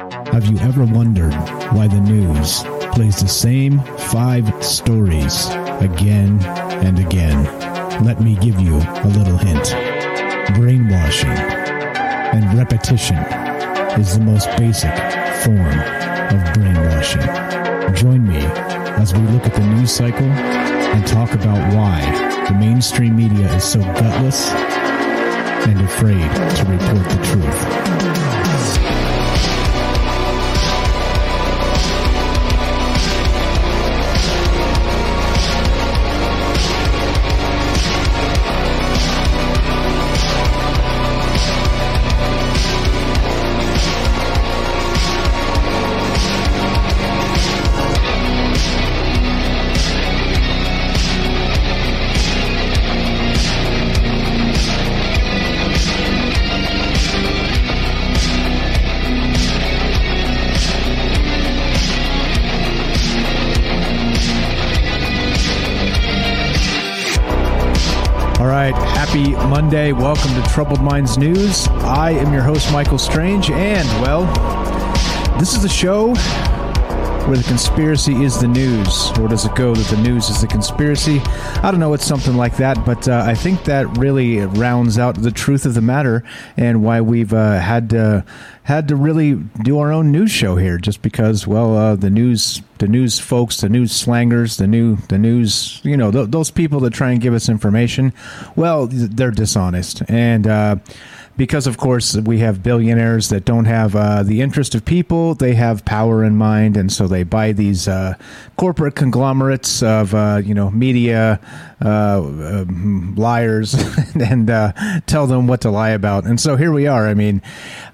Have you ever wondered why the news plays the same five stories again and again? Let me give you a little hint. Brainwashing and repetition is the most basic form of brainwashing. Join me as we look at the news cycle and talk about why the mainstream media is so gutless and afraid to report the truth. Monday. Welcome to Troubled Minds News. I am your host, Michael Strange, and, well, this is the show where the conspiracy is the news. Or does it go that the news is the conspiracy? I don't know, it's something like that, but uh, I think that really rounds out the truth of the matter and why we've uh, had to had to really do our own news show here just because well uh, the news the news folks the news slangers the new the news you know th- those people that try and give us information well they're dishonest and uh, because of course we have billionaires that don't have uh, the interest of people they have power in mind and so they buy these uh, corporate conglomerates of uh, you know media um, liars and uh, tell them what to lie about. And so here we are. I mean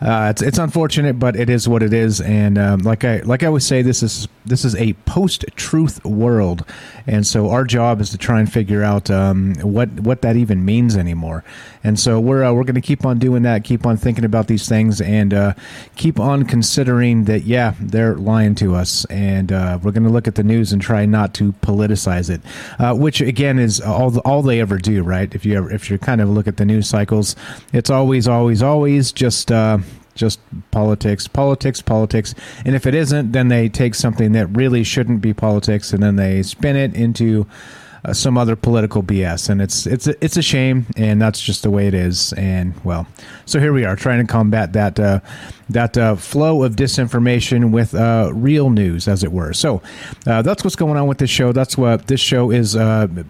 it's, it's unfortunate but it is what it is. And um, like i like i always say this is this is a post-truth world and so our job is to try and figure out um, what what that even means anymore. And so we're uh, we're going to keep on doing that keep on thinking about these things and uh, keep on considering that yeah they're lying to us. And uh, we're going to look at the news and try not to politicize it uh, which again is all the, all they ever do right? If you ever if you kind of look at the news cycles it's always always always just uh, just politics, politics, politics. And if it isn't, then they take something that really shouldn't be politics and then they spin it into uh, some other political BS. And it's it's a, it's a shame, and that's just the way it is. And well, so here we are trying to combat that uh, that uh, flow of disinformation with uh, real news, as it were. So uh, that's what's going on with this show. That's what this show is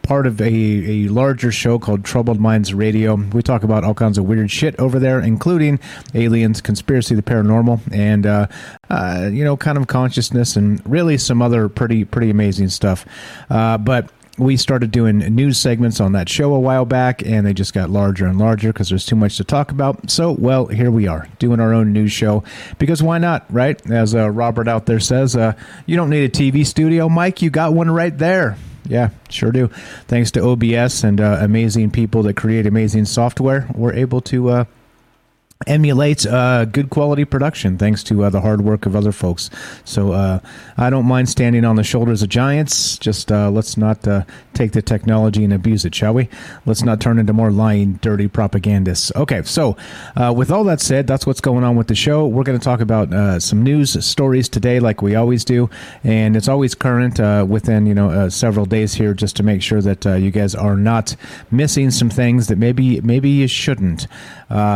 part of a, a larger show called Troubled Minds Radio. We talk about all kinds of weird shit over there, including aliens, conspiracy, the paranormal, and you know, kind of consciousness, and really some other pretty pretty amazing stuff. But we started doing news segments on that show a while back, and they just got larger and larger because there's too much to talk about. So, well, here we are doing our own news show because why not, right? As uh, Robert out there says, uh, you don't need a TV studio, Mike. You got one right there. Yeah, sure do. Thanks to OBS and uh, amazing people that create amazing software, we're able to uh, emulate uh, good quality production thanks to uh, the hard work of other folks. So uh, I don't mind standing on the shoulders of giants. Just uh, let's not uh, take the technology and abuse it, shall we? Let's not turn into more lying, dirty propagandists. Okay, so uh, with all that said, that's what's going on with the show. We're going to talk about some news stories today, like we always do, and it's always current within you know several days here, just to make sure that you guys are not missing some things that maybe maybe you shouldn't.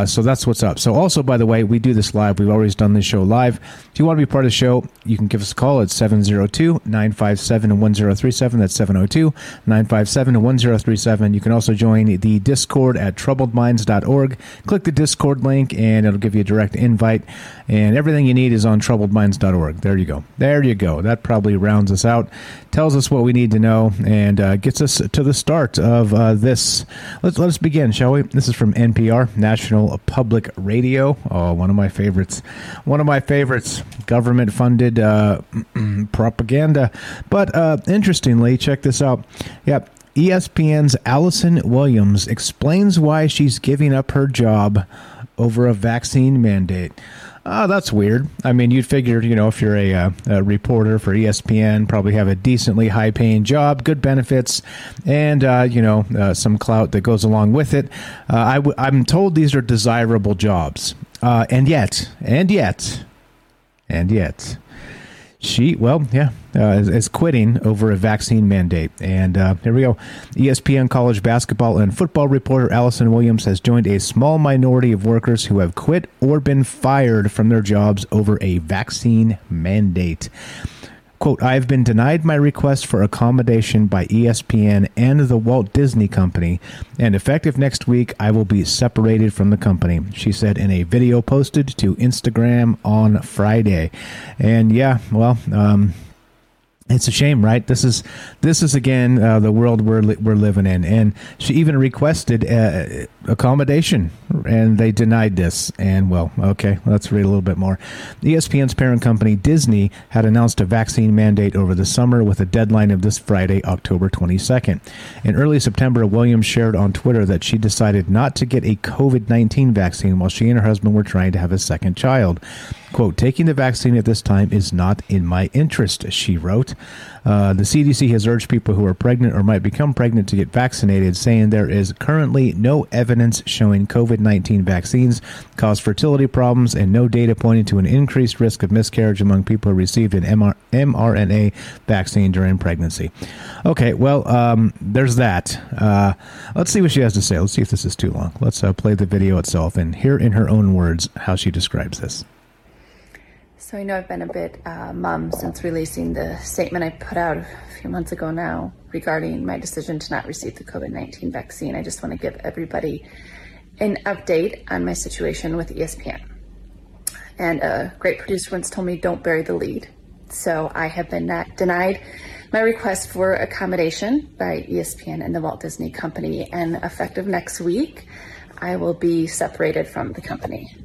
so that's what's up. So, also, by the way, we do this live. We've always done this show live. If you want to be part of the show, you can give us a call at 702 957 1037. That's 702 957 1037. You can also join the Discord at troubledminds.org. Click the Discord link, and it'll give you a direct invite. And everything you need is on troubledminds.org. There you go. There you go. That probably rounds us out, tells us what we need to know, and uh, gets us to the start of uh, this. Let's, let us begin, shall we? This is from NPR, National Public Radio. Oh, one of my favorites. One of my favorites. Government funded uh, propaganda. But uh, interestingly, check this out. Yep. ESPN's Allison Williams explains why she's giving up her job over a vaccine mandate. Oh, that's weird. I mean, you'd figure, you know, if you're a, uh, a reporter for ESPN, probably have a decently high paying job, good benefits, and, uh, you know, uh, some clout that goes along with it. Uh, i w- I'm told these are desirable jobs. Uh, and yet, and yet, and yet, she, well, yeah, uh, is, is, quitting over a vaccine mandate. And uh, here we go. ESPN college basketball and football reporter Allison Williams has joined a small minority of workers who have quit or been fired from their jobs over a vaccine mandate. Quote, I've been denied my request for accommodation by ESPN and the Walt Disney Company, and effective next week, I will be separated from the company, she said in a video posted to Instagram on Friday. And yeah, well, um, it's a shame, right? This is this is again uh, the world we're li- we're living in, and she even requested uh, accommodation, and they denied this. And well, okay, let's read a little bit more. ESPN's parent company Disney had announced a vaccine mandate over the summer with a deadline of this Friday, October 22nd. In early September, Williams shared on Twitter that she decided not to get a COVID 19 vaccine while she and her husband were trying to have a second child. Quote, taking the vaccine at this time is not in my interest, she wrote. Uh, the CDC has urged people who are pregnant or might become pregnant to get vaccinated, saying there is currently no evidence showing COVID 19 vaccines cause fertility problems and no data pointing to an increased risk of miscarriage among people who received an MR- mRNA vaccine during pregnancy. Okay, well, um, there's that. Uh, let's see what she has to say. Let's see if this is too long. Let's uh, play the video itself and hear in her own words how she describes this. So I know I've been a bit uh, mum since releasing the statement I put out a few months ago now regarding my decision to not receive the COVID 19 vaccine. I just want to give everybody an update on my situation with ESPN. And a great producer once told me, don't bury the lead. So I have been denied my request for accommodation by ESPN and the Walt Disney Company. And effective next week, I will be separated from the company.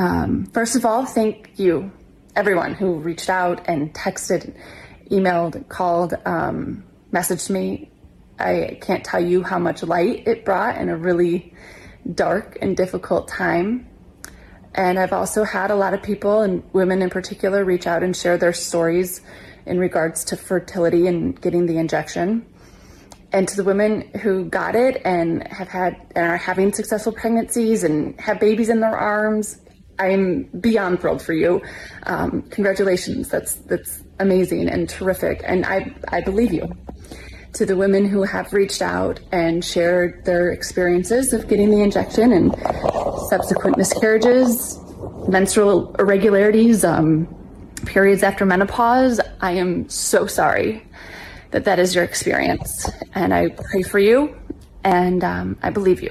Um, first of all, thank you, everyone who reached out and texted, emailed, called, um, messaged me. I can't tell you how much light it brought in a really dark and difficult time. And I've also had a lot of people, and women in particular, reach out and share their stories in regards to fertility and getting the injection. And to the women who got it and have had and are having successful pregnancies and have babies in their arms, I'm beyond thrilled for you. Um, congratulations. That's that's amazing and terrific. And I I believe you. To the women who have reached out and shared their experiences of getting the injection and subsequent miscarriages, menstrual irregularities, um, periods after menopause, I am so sorry that that is your experience. And I pray for you and um, I believe you.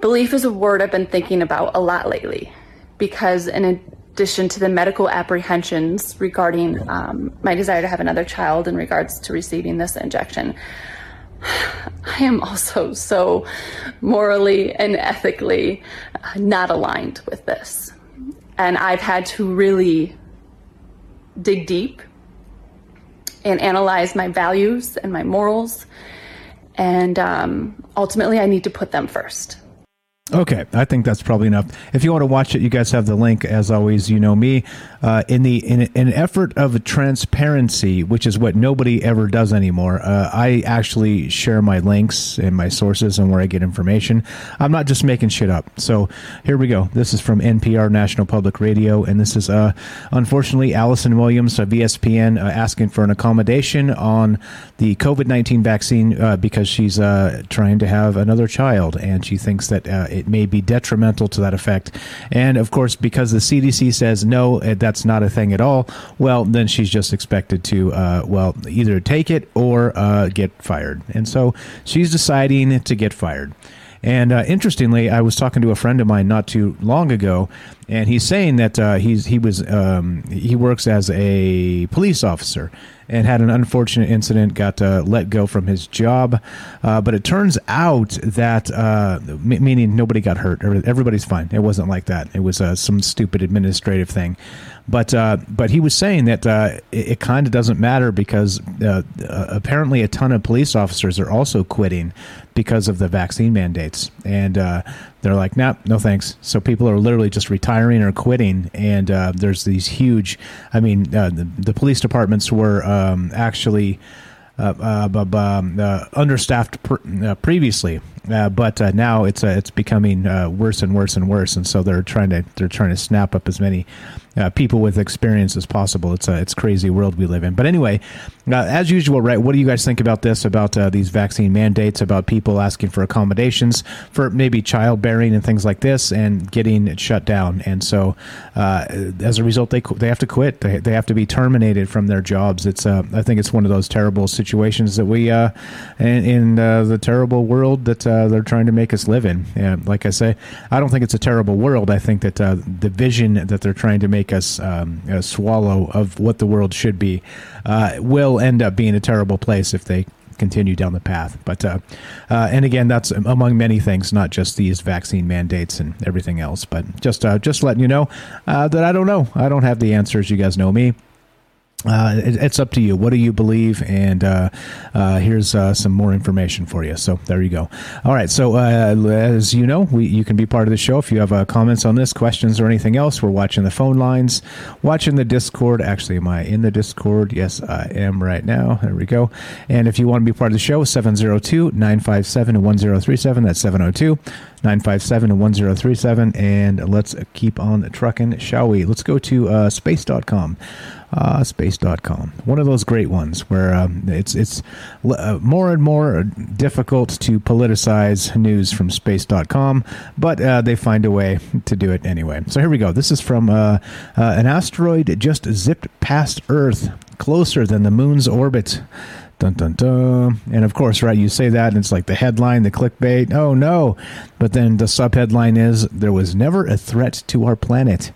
Belief is a word I've been thinking about a lot lately because, in addition to the medical apprehensions regarding um, my desire to have another child in regards to receiving this injection, I am also so morally and ethically uh, not aligned with this. And I've had to really dig deep and analyze my values and my morals. And um, ultimately, I need to put them first. Okay, I think that's probably enough. If you want to watch it, you guys have the link. As always, you know me. Uh, in the in, an effort of transparency, which is what nobody ever does anymore, uh, I actually share my links and my sources and where I get information. I'm not just making shit up. So here we go. This is from NPR National Public Radio, and this is uh, unfortunately Allison Williams of ESPN uh, asking for an accommodation on the COVID 19 vaccine uh, because she's uh, trying to have another child, and she thinks that it may be detrimental to that effect. And of course, because the CDC says no, eh, that's not a thing at all, well, then she's just expected to, uh, well, either take it or uh, get fired. And so she's deciding to get fired. And uh, interestingly, I was talking to a friend of mine not too long ago, and he's saying that uh, he's he was um, he works as a police officer and had an unfortunate incident, got uh, let go from his job. Uh, but it turns out that, uh, m- meaning nobody got hurt, everybody's fine. It wasn't like that. It was uh, some stupid administrative thing. But uh, but he was saying that uh, it, it kind of doesn't matter because uh, uh, apparently a ton of police officers are also quitting because of the vaccine mandates, and uh, they're like, "Nah, no thanks." So people are literally just retiring or quitting, and uh, there's these huge. I mean, the, the, police departments were um, actually. Uh, uh, um, uh, understaffed pr- uh, but now it's it's becoming worse and worse and worse, and so they're trying to they're trying to snap up as many uh, people with experience as possible. It's a it's crazy world we live in. But anyway, uh, as usual, right? What do you guys think about this? About uh, these vaccine mandates? About people asking for accommodations for maybe childbearing and things like this, and getting shut down. And so, uh, as a result, they they have to quit. They, they have to be terminated from their jobs. It's uh, I think it's one of those terrible situations that we uh, in, in the terrible world that they're trying to make us live in. And like I say, I don't think it's a terrible world. I think that the vision that they're trying to make us um, swallow of what the world should be uh, will end up being a terrible place if they continue down the path. But uh, uh, and again, that's among many things, not just these vaccine mandates and everything else. But just uh, just letting you know uh, that I don't know. I don't have the answers. You guys know me uh, it, it's up to you. What do you believe? And uh, uh, here's uh, some more information for you. So there you go. All right. So uh, as you know, we, you can be part of the show if you have uh, comments on this, questions, or anything else. We're watching the phone lines, watching the Discord. Actually, am I in the Discord? Yes, I am right now. There we go. And if you want to be part of the show, 702 957 1037. That's 702 957 1037. And let's keep on trucking, shall we? Let's go to space.com uh, space.com. One of those great ones where um, it's it's uh, more and more difficult to politicize news from space.com, but uh, they find a way to do it anyway. So here we go. This is from uh, uh, an asteroid just zipped past Earth, closer than the moon's orbit. Dun, dun, dun. And of course, right, you say that, and it's like the headline, the clickbait. Oh no! But then the subheadline is there was never a threat to our planet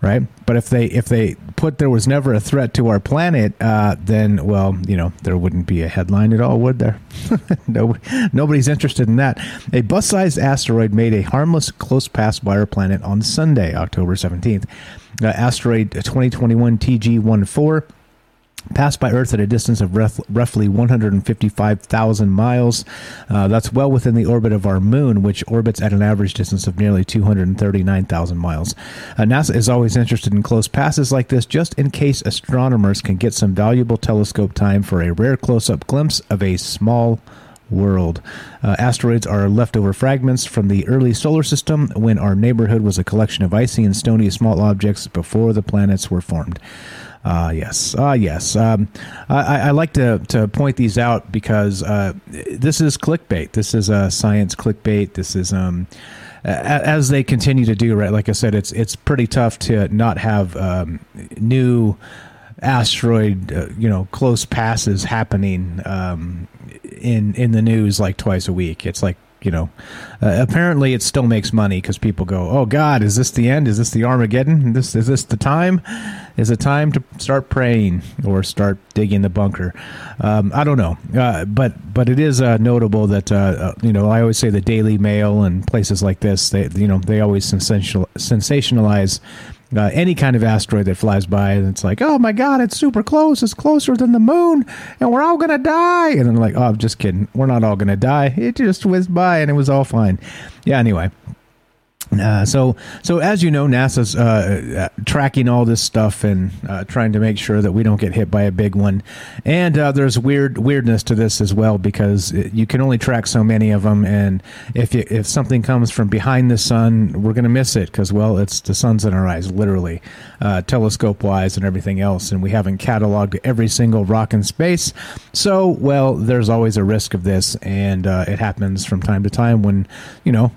right? But if they if they put there was never a threat to our planet, uh, then well, you know, there wouldn't be a headline at all, would there? no, nobody's interested in that. A bus-sized asteroid made a harmless close pass by our planet on Sunday, October seventeenth. Uh, asteroid 2021 TG14 passed by Earth at a distance of roughly 155,000 miles. Uh, that's well within the orbit of our moon, which orbits at an average distance of nearly 239,000 miles. Uh, NASA is always interested in close passes like this just in case astronomers can get some valuable telescope time for a rare close up glimpse of a small world. Uh, asteroids are leftover fragments from the early solar system when our neighborhood was a collection of icy and stony small objects before the planets were formed. Ah, uh, yes. Ah, uh, yes. Um, I, I, like to, to point these out because uh, this is clickbait. This is a science clickbait. This is um, as they continue to do. Right, like I said, it's it's pretty tough to not have um, new asteroid, uh, you know, close passes happening um, in in the news like twice a week. It's like you know, uh, apparently it still makes money because people go, "Oh God, is this the end? Is this the Armageddon? This is this the time? Is it time to start praying or start digging the bunker?" Um, I don't know, uh, but but it is uh, notable that uh, uh, you know I always say the Daily Mail and places like this, they you know they always sensational, sensationalize uh, any kind of asteroid that flies by and it's like, oh my god, it's super close, it's closer than the moon, and we're all gonna die. And then like, oh, I'm just kidding, we're not all gonna die. It just whizzed by and it was all fine. Yeah. Anyway, uh, so, so as you know, NASA's uh, uh, tracking all this stuff and uh, trying to make sure that we don't get hit by a big one. And uh, there's weird weirdness to this as well because you can only track so many of them. And if you, if something comes from behind the sun, we're going to miss it because well, it's the sun's in our eyes, literally, uh, telescope wise and everything else. And we haven't cataloged every single rock in space. So, well, there's always a risk of this, and it happens from time to time when you know,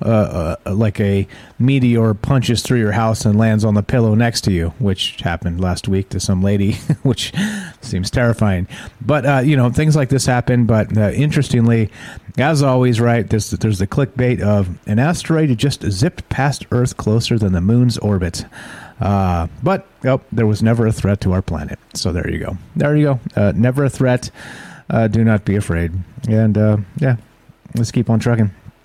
like a meteor punches through your house and lands on the pillow next to you, which happened last week to some lady, which seems terrifying. But uh, you know, things like this happen. But uh, interestingly, as always, right? There's there's the clickbait of an asteroid just zipped past Earth closer than the moon's orbit. Uh, but oh, there was never a threat to our planet. So there you go. There you go. Uh, never a threat. Uh, do not be afraid. And uh, yeah, let's keep on trucking.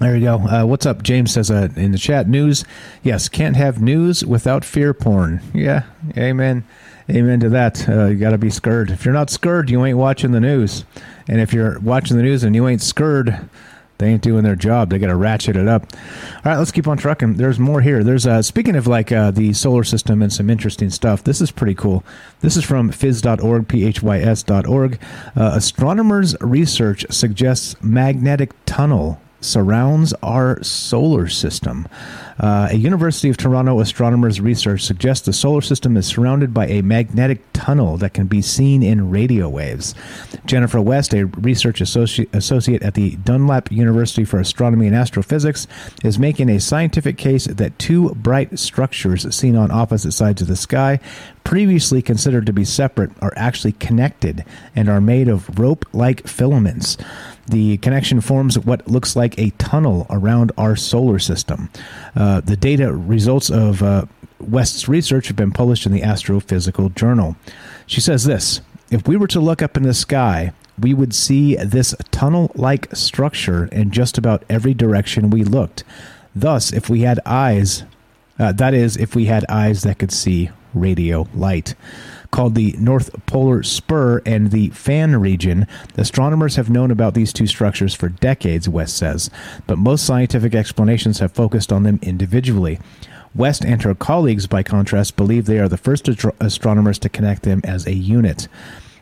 There you go. Uh, what's up? James says uh, in the chat news. Yes, can't have news without fear porn. Yeah, amen. Amen to that. Uh, you got to be scared. If you're not scared, you ain't watching the news. And if you're watching the news and you ain't scared, they ain't doing their job. They got to ratchet it up. All right, let's keep on trucking. There's more here. There's uh, speaking of like uh, the solar system and some interesting stuff. This is pretty cool. This is from phys.org, phys.org. Uh, astronomers' research suggests magnetic tunnel surrounds our solar system. Uh, a University of Toronto astronomers' research suggests the solar system is surrounded by a magnetic tunnel that can be seen in radio waves. Jennifer West, a research associate, associate at the Dunlap University for Astronomy and Astrophysics, is making a scientific case that two bright structures seen on opposite sides of the sky, previously considered to be separate, are actually connected and are made of rope like filaments. The connection forms what looks like a tunnel around our solar system. Uh, the data results of uh, West's research have been published in the Astrophysical Journal. She says this If we were to look up in the sky, we would see this tunnel like structure in just about every direction we looked. Thus, if we had eyes, uh, that is, if we had eyes that could see radio light called the North Polar Spur and the Fan region. Astronomers have known about these two structures for decades, West says, but most scientific explanations have focused on them individually. West and her colleagues, by contrast, believe they are the first astronomers to connect them as a unit.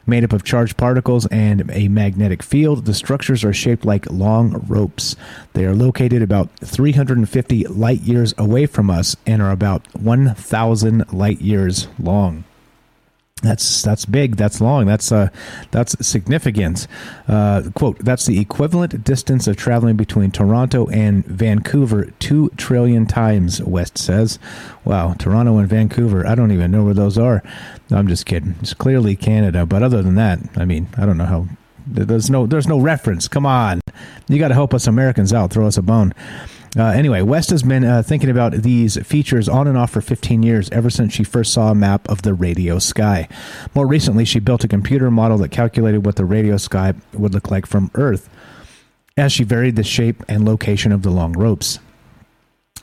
Made up of charged particles and a magnetic field, the structures are shaped like long ropes. They are located about 350 light years away from us and are about 1,000 light years long. That's that's big. That's long. That's uh, that's significant. Uh, quote: That's the equivalent distance of traveling between Toronto and Vancouver two trillion times. West says. Wow, Toronto and Vancouver. I don't even know where those are. No, I'm just kidding. It's clearly Canada, but other than that, I mean, I don't know how. There's no there's no reference. Come on, you got to help us Americans out. Throw us a bone. Uh, anyway, West has been uh, thinking about these features on and off for 15 years, ever since she first saw a map of the radio sky. More recently, she built a computer model that calculated what the radio sky would look like from Earth as she varied the shape and location of the long ropes.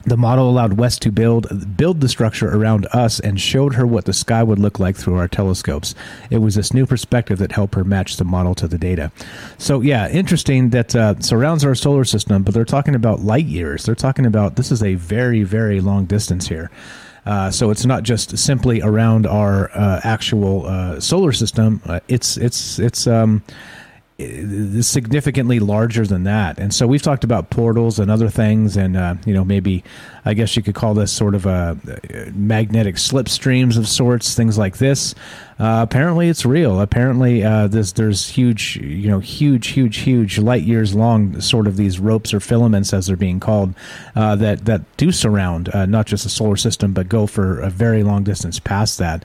The model allowed West to build build the structure around us and showed her what the sky would look like through our telescopes. It was this new perspective that helped her match the model to the data. So yeah, interesting that uh, surrounds our solar system, but they're talking about light years. They're talking about this is a very very long distance here. Uh, so it's not just simply around our uh, actual uh, solar system. Uh, it's it's it's um, significantly larger than that. And so we've talked about portals and other things, and uh, you know maybe I guess you could call this sort of a magnetic slipstreams of sorts, things like this. Uh, apparently, it's real. Apparently, uh, this there's huge, you know, huge, huge, huge light years long, sort of these ropes or filaments, as they're being called, uh, that that do surround uh, not just the solar system, but go for a very long distance past that.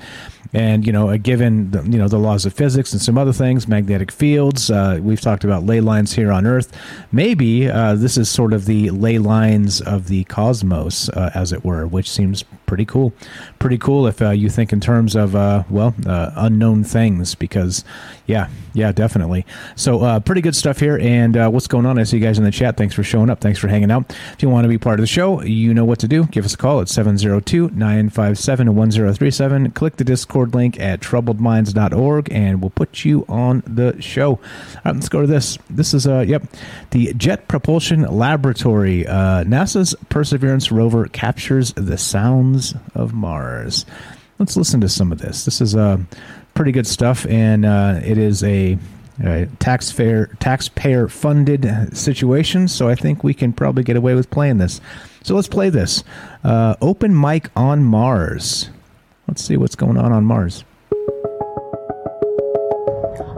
And you know, uh, given the, you know the laws of physics and some other things, magnetic fields. Uh, we've talked about ley lines here on Earth. Maybe uh, this is sort of the ley lines of the cosmos, uh, as it were, which seems pretty cool. Pretty cool if uh, you think in terms of uh, well unknown things, because yeah, yeah, definitely. So pretty good stuff here. And what's going on? I see you guys in the chat. Thanks for showing up. Thanks for hanging out. If you want to be part of the show, you know what to do. Give us a call at 702 957 1037. Click the Discord link at troubledminds.org and we'll put you on the show. All right, let's go to this. This is, uh, yep, the Jet Propulsion Laboratory. Uh, NASA's Perseverance rover captures the sounds of Mars. Let's listen to some of this. This is uh, pretty good stuff, and uh, it is a uh, taxpayer taxpayer funded situation. So I think we can probably get away with playing this. So let's play this. Uh, open mic on Mars. Let's see what's going on on Mars.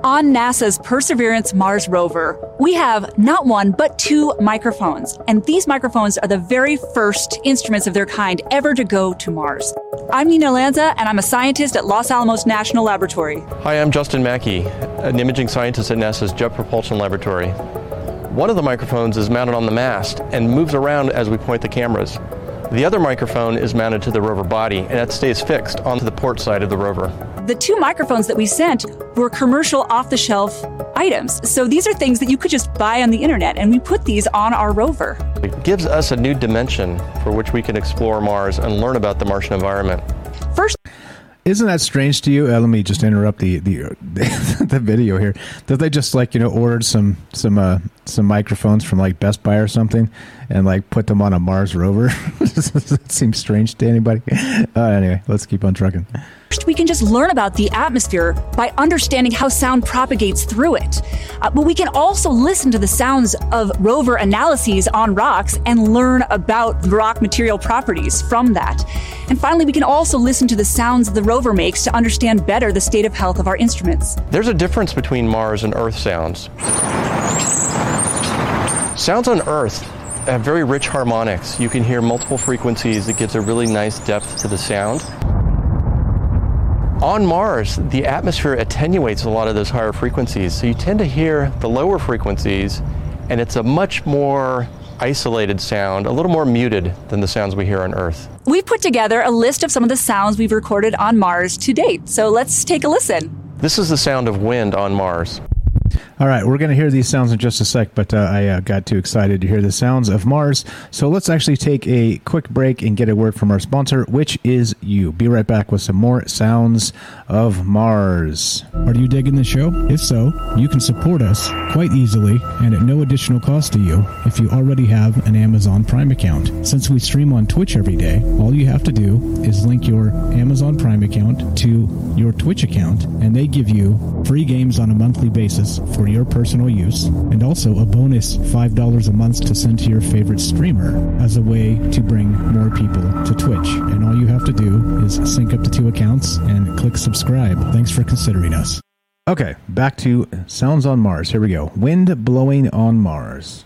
On NASA's Perseverance Mars rover, we have not one, but two microphones. And these microphones are the very first instruments of their kind ever to go to Mars. I'm Nina Lanza, and I'm a scientist at Los Alamos National Laboratory. Hi, I'm Justin Maki, an imaging scientist at NASA's Jet Propulsion Laboratory. One of the microphones is mounted on the mast and moves around as we point the cameras. The other microphone is mounted to the rover body and it stays fixed onto the port side of the rover. The two microphones that we sent were commercial off the shelf items. So these are things that you could just buy on the internet, and we put these on our rover. It gives us a new dimension for which we can explore Mars and learn about the Martian environment. First, isn't that strange to you? Uh, let me just interrupt the the the video here. That they just like you know ordered some some uh, some microphones from like Best Buy or something, and like put them on a Mars rover. it seems strange to anybody. Uh, anyway, let's keep on trucking. First, we can just learn about the atmosphere by understanding how sound propagates through it. Uh, but we can also listen to the sounds of rover analyses on rocks and learn about rock material properties from that. And finally, we can also listen to the sounds the rover makes to understand better the state of health of our instruments. There's a difference between Mars and Earth sounds. Sounds on Earth have very rich harmonics. You can hear multiple frequencies that gives a really nice depth to the sound. On Mars, the atmosphere attenuates a lot of those higher frequencies, so you tend to hear the lower frequencies, and it's a much more isolated sound, a little more muted than the sounds we hear on Earth. We've put together a list of some of the sounds we've recorded on Mars to date, so let's take a listen. This is the sound of wind on Mars. All right, we're going to hear these sounds in just a sec, but uh, I uh, got too excited to hear the sounds of Mars. So let's actually take a quick break and get a word from our sponsor, which is you. Be right back with some more sounds of Mars. Are you digging the show? If so, you can support us quite easily and at no additional cost to you if you already have an Amazon Prime account. Since we stream on Twitch every day, all you have to do is link your Amazon Prime account to your Twitch account, and they give you free games on a monthly basis for your personal use, and also a bonus $5 a month to send to your favorite streamer as a way to bring more people to Twitch. And all you have to do is sync up to two accounts and click subscribe. Thanks for considering us. Okay, back to Sounds on Mars. Here we go. Wind blowing on Mars.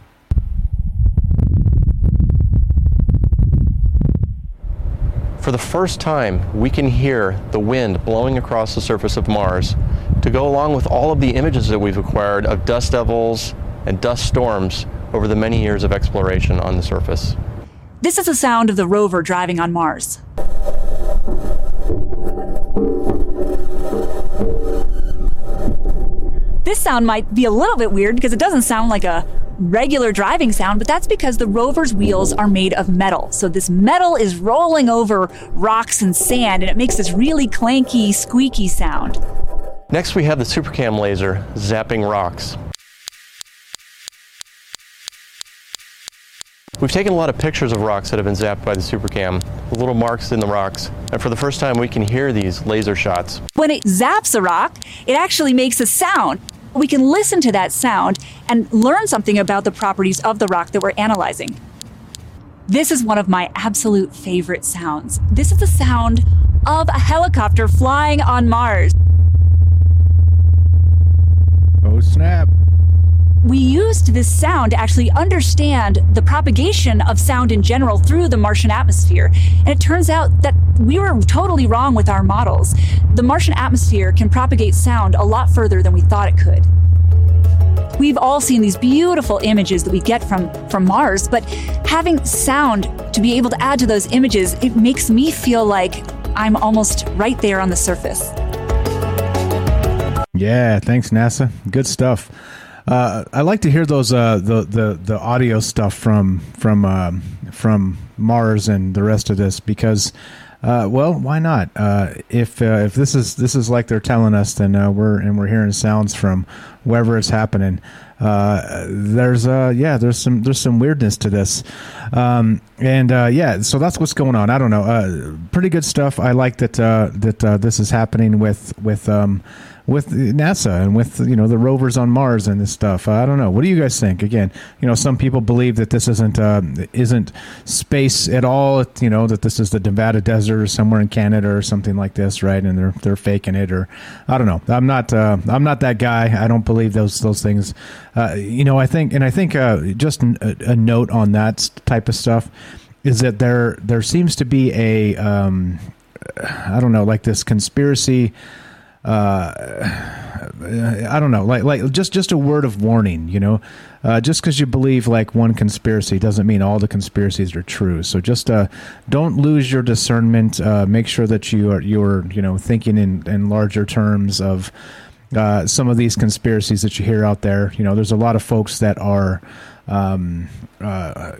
For the first time, we can hear the wind blowing across the surface of Mars to go along with all of the images that we've acquired of dust devils and dust storms over the many years of exploration on the surface. This is the sound of the rover driving on Mars. This sound might be a little bit weird because it doesn't sound like a regular driving sound, but that's because the rover's wheels are made of metal. So this metal is rolling over rocks and sand, and it makes this really clanky, squeaky sound. Next, we have the SuperCam laser zapping rocks. We've taken a lot of pictures of rocks that have been zapped by the SuperCam, little marks in the rocks, and for the first time we can hear these laser shots. When it zaps a rock, it actually makes a sound. We can listen to that sound and learn something about the properties of the rock that we're analyzing. This is one of my absolute favorite sounds. This is the sound of a helicopter flying on Mars. Oh, snap. We used this sound to actually understand the propagation of sound in general through the Martian atmosphere. And it turns out that we were totally wrong with our models. The Martian atmosphere can propagate sound a lot further than we thought it could. We've all seen these beautiful images that we get from, from Mars, but having sound to be able to add to those images, it makes me feel like I'm almost right there on the surface. Yeah, thanks, NASA. Good stuff. Uh, I like to hear those uh, the the the audio stuff from from uh, from Mars and the rest of this because. Uh, well, why not? Uh, if uh, if this is this is like they're telling us, then we're and we're hearing sounds from wherever it's happening. there's uh yeah there's some there's some weirdness to this, um, and yeah so that's what's going on. I don't know. pretty good stuff. I like that that this is happening with with um, with NASA and with you know the rovers on Mars and this stuff. I don't know. What do you guys think? Again, you know, some people believe that this isn't uh, isn't space at all. You know, that this is the Nevada desert or somewhere in Canada or something like this, right? And they're they're faking it, or I don't know. I'm not uh, I'm not that guy. I don't believe those those things. Uh, you know, I think, and I think uh, just a, a, note on that type of stuff is that there there seems to be a um, I don't know, like this conspiracy uh, I don't know, like like just just a word of warning, you know. Uh, just because you believe like one conspiracy doesn't mean all the conspiracies are true. So just uh, don't lose your discernment. Uh, make sure that you are you're you know thinking in in larger terms of uh, some of these conspiracies that you hear out there. You know, there's a lot of folks that are um, uh,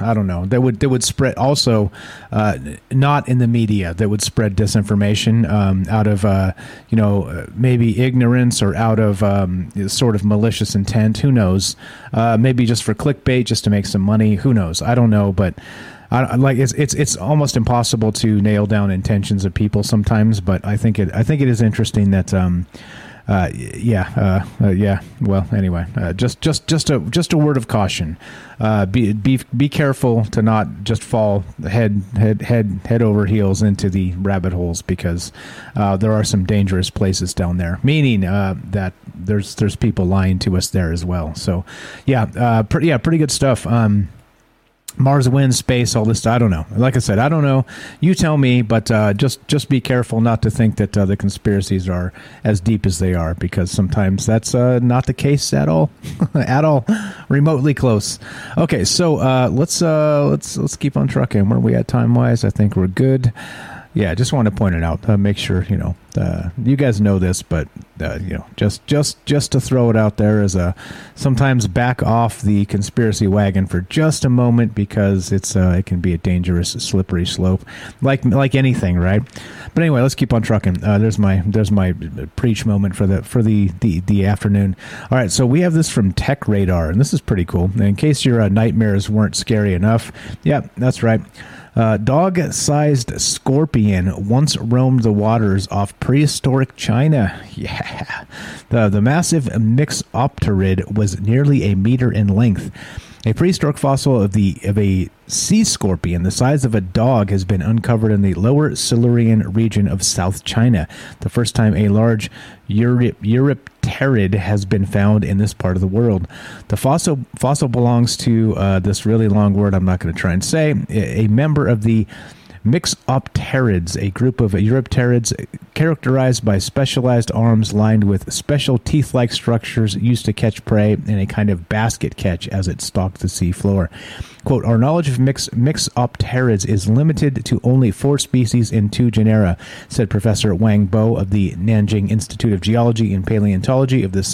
I don't know that would that would spread also uh, not in the media that would spread disinformation um, out of uh, you know maybe ignorance or out of um, sort of malicious intent. Who knows? Uh, maybe just for clickbait, just to make some money. Who knows? I don't know, but. I, like it's it's it's almost impossible to nail down intentions of people sometimes, but I think it I think it is interesting that um, uh, yeah, uh, uh, yeah. Well, anyway, uh, just just just a just a word of caution. Uh, be be be careful to not just fall head head head head over heels into the rabbit holes because uh, there are some dangerous places down there. Meaning that there's there's people lying to us there as well. So, yeah, pretty yeah, pretty good stuff. Um, Mars, wind, space, all this. I don't know. Like I said, I don't know. You tell me, but uh, just just be careful not to think that uh, the conspiracies are as deep as they are, because sometimes that's uh, not the case at all, at all, remotely close. Okay, so uh, let's uh, let's let's keep on trucking. Where are we at time wise? I think we're good yeah, just want to point it out. Uh, make sure you know uh, you guys know this, but uh, you know just just just to throw it out there as a sometimes back off the conspiracy wagon for just a moment because it's uh, it can be a dangerous slippery slope, like like anything, right? But anyway, let's keep on trucking. Uh, there's my there's my preach moment for the for the, the the afternoon. All right, so we have this from Tech Radar, and this is pretty cool. in case your uh, nightmares weren't scary enough, yeah, that's right. Uh, Dog sized scorpion once roamed the waters off prehistoric China. Yeah. The, the massive Mixopterid was nearly a meter in length. A prehistoric fossil of the of a sea scorpion the size of a dog has been uncovered in the lower Silurian region of South China. The first time a large Eurypterid has been found in this part of the world. The fossil fossil belongs to uh, this really long word I'm not going to try and say. A, a member of the Mixopterids, a group of Eurypterids characterized by specialized arms lined with special teeth like structures used to catch prey in a kind of basket catch as it stalked the sea floor. Quote, Our knowledge of mix, Mixopterids is limited to only four species in two genera, said Professor Wang Bo of the Nanjing Institute of Geology and Paleontology of the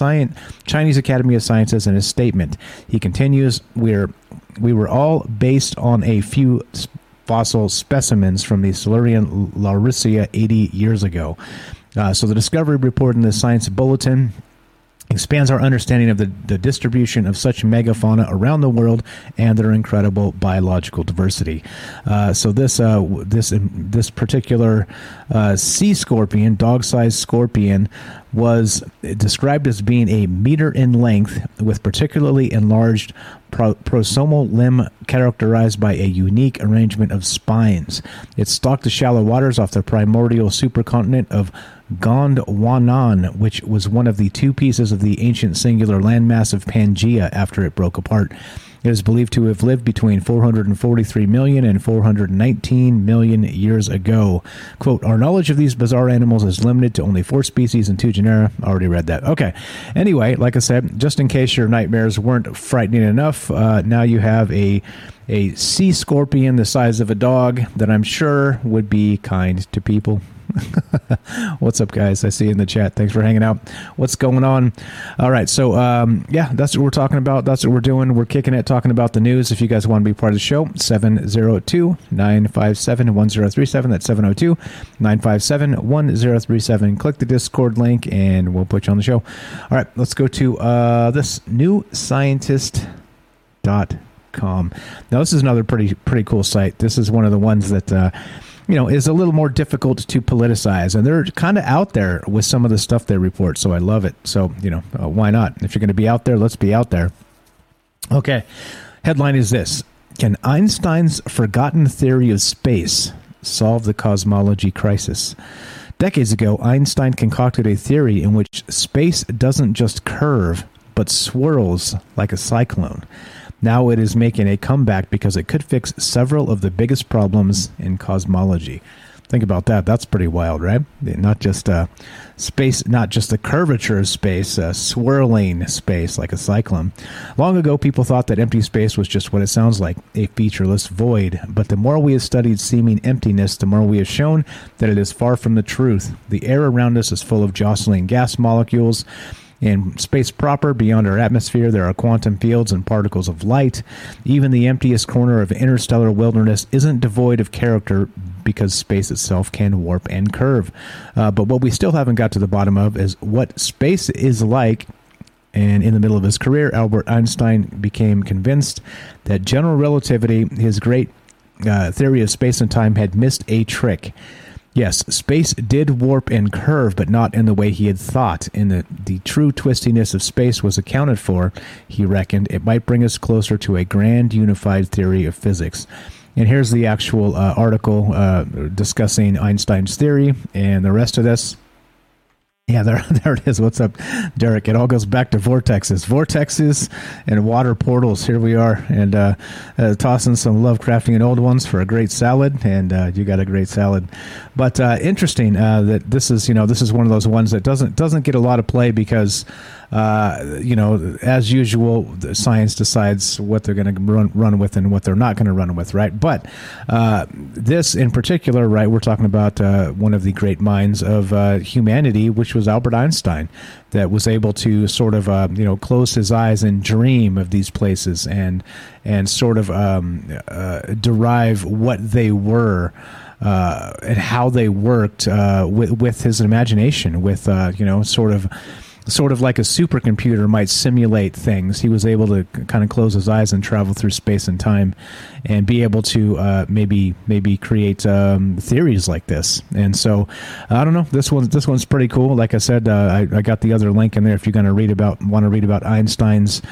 Chinese Academy of Sciences in a statement. He continues, We're we were all based on a few fossil specimens from the Silurian Laurussia 80 years ago. Uh, so the discovery report in the Science Bulletin expands our understanding of the, the distribution of such megafauna around the world and their incredible biological diversity. Uh, so this uh, this this particular uh, sea scorpion, dog-sized scorpion, was described as being a meter in length with particularly enlarged pro- prosomal limb characterized by a unique arrangement of spines. It stalked the shallow waters off the primordial supercontinent of Gondwanan, which was one of the two pieces of the ancient singular landmass of Pangaea after it broke apart. It is believed to have lived between 443 million and 419 million years ago. Quote, Our knowledge of these bizarre animals is limited to only four species and two genera. Already read that. Okay. Anyway, like I said, just in case your nightmares weren't frightening enough, uh, now you have a a sea scorpion the size of a dog that I'm sure would be kind to people. What's up, guys? I see you in the chat. Thanks for hanging out. What's going on? All right. So, um, yeah, that's what we're talking about. That's what we're doing. We're kicking it, talking about the news. If you guys want to be part of the show, 702 957 1037. That's 702 957 1037. Click the Discord link and we'll put you on the show. All right. Let's go to uh, this new scientist dot com. Now, this is another pretty pretty cool site. This is one of the ones that uh, you know is a little more difficult to politicize, and they're kind of out there with some of the stuff they report. So I love it. So you know, uh, why not? If you're going to be out there, let's be out there. Okay, headline is this: Can Einstein's forgotten theory of space solve the cosmology crisis? Decades ago, Einstein concocted a theory in which space doesn't just curve, but swirls like a cyclone. Now it is making a comeback because it could fix several of the biggest problems in cosmology. Think about that. That's pretty wild, right? Not just uh, space, not just the curvature of space, uh, swirling space like a cyclone. Long ago, people thought that empty space was just what it sounds like a featureless void. But the more we have studied seeming emptiness, the more we have shown that it is far from the truth. The air around us is full of jostling gas molecules in space proper, beyond our atmosphere, there are quantum fields and particles of light. Even the emptiest corner of interstellar wilderness isn't devoid of character because space itself can warp and curve. Uh, but what we still haven't got to the bottom of is what space is like and in the middle of his career, Albert Einstein became convinced that general relativity, his great uh, theory of space and time, had missed a trick. Yes, space did warp and curve, but not in the way he had thought. In the, the true twistiness of space was accounted for, he reckoned, it might bring us closer to a grand unified theory of physics. And here's the actual uh, article uh, discussing Einstein's theory, and the rest of this yeah, there, there it is. What's up, Derek? It all goes back to vortexes, vortexes, and water portals. Here we are, and uh, uh, tossing some Lovecraftian and old ones for a great salad, and uh, you got a great salad. But uh, interesting uh, that this is, you know, this is one of those ones that doesn't doesn't get a lot of play because uh, you know, as usual, science decides what they're going to run, run with and what they're not going to run with, right? But uh, this in particular, right, we're talking about uh, one of the great minds of uh, humanity, which was Albert Einstein, that was able to sort of, uh, you know, close his eyes and dream of these places and and sort of um, derive what they were. Uh, and how they worked uh, with with his imagination, with uh, you know, sort of sort of like a supercomputer might simulate things. He was able to kind of close his eyes and travel through space and time, and be able to uh, maybe maybe create um, theories like this. And so, I don't know. This one this one's pretty cool. Like I said, uh, I, I, got the other link in there if you're going to read about want to read about Einstein's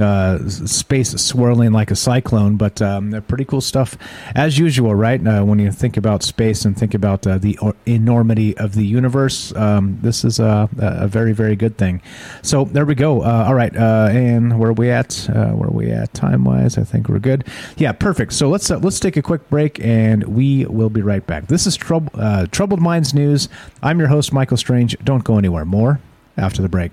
uh, space swirling like a cyclone, but um, pretty cool stuff as usual, right? Uh, when you think about space and think about uh, the enormity of the universe, um, this is a, a, very, very good thing. So there we go. Uh, all right, uh, and where are we at? Uh, where are we at time wise? I think we're good. Yeah, perfect. So let's let's take a quick break, and we will be right back. This is Troub- Troubled Minds News. I'm your host, Michael Strange. Don't go anywhere. More after the break.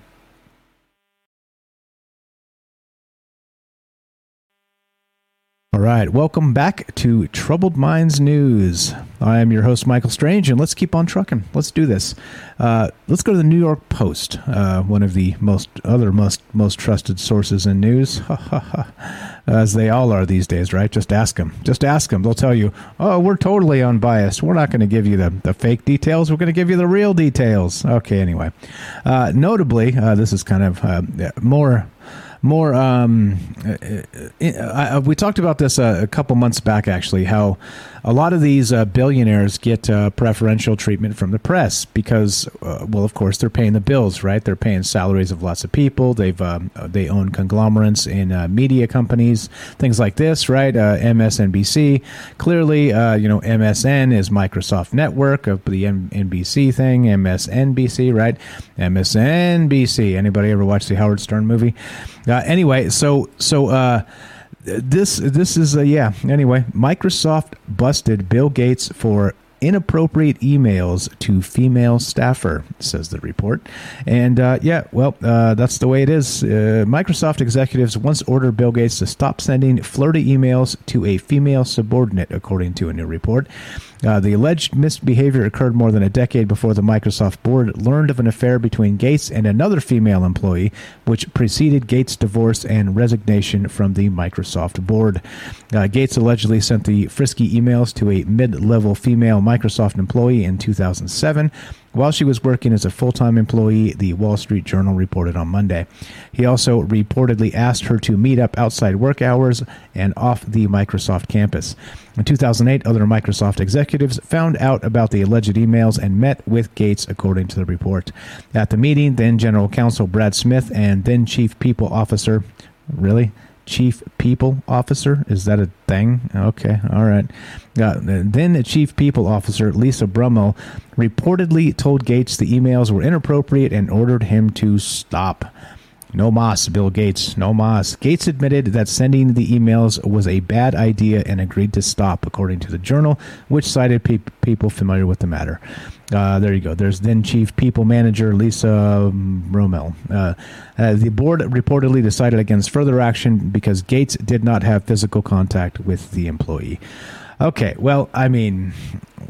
All right, welcome back to Troubled Minds News. I am your host, Michael Strange, and let's keep on trucking. Let's do this. Uh, let's go to the New York Post, uh, one of the most other most most trusted sources in news, as they all are these days, right? Just ask them. Just ask them. They'll tell you, "Oh, we're totally unbiased. We're not going to give you the, the fake details. We're going to give you the real details." Okay, anyway. Uh, notably, uh, this is kind of uh, more more. Um, uh, uh, we talked about this a couple months back, actually. How a lot of these uh, billionaires get uh, preferential treatment from the press because, uh, well, of course, they're paying the bills, right? They're paying salaries of lots of people. They've um, they own conglomerates in uh, media companies, things like this, right? MSNBC. Clearly, you know, MSN is Microsoft Network of the M- NBC thing. MSNBC, right? MSNBC. Anybody ever watch the Howard Stern movie? anyway, so so this this is a yeah. Anyway, Microsoft busted Bill Gates for inappropriate emails to female staffer, says the report. And uh, yeah, well, uh, that's the way it is. Uh, Microsoft executives once ordered Bill Gates to stop sending flirty emails to a female subordinate, according to a new report. Uh, the alleged misbehavior occurred more than a decade before the Microsoft board learned of an affair between Gates and another female employee, which preceded Gates' divorce and resignation from the Microsoft board. Uh, Gates allegedly sent the frisky emails to a mid level female Microsoft employee in 2007 while she was working as a full time employee, the Wall Street Journal reported on Monday. He also reportedly asked her to meet up outside work hours and off the Microsoft campus. In 2008, other Microsoft executives found out about the alleged emails and met with Gates, according to the report. At the meeting, then General Counsel Brad Smith and then Chief People Officer, really? Chief people officer. Is that a thing? Okay, all right. Uh, then the chief people officer, Lisa Brummel, reportedly told Gates the emails were inappropriate and ordered him to stop. No mas, Bill Gates. No mas. Gates admitted that sending the emails was a bad idea and agreed to stop, according to the Journal, which cited pe- people familiar with the matter. Uh, there you go. There's then Chief People Manager Lisa Brummel. Uh, uh, the board reportedly decided against further action because Gates did not have physical contact with the employee. Okay, well, I mean,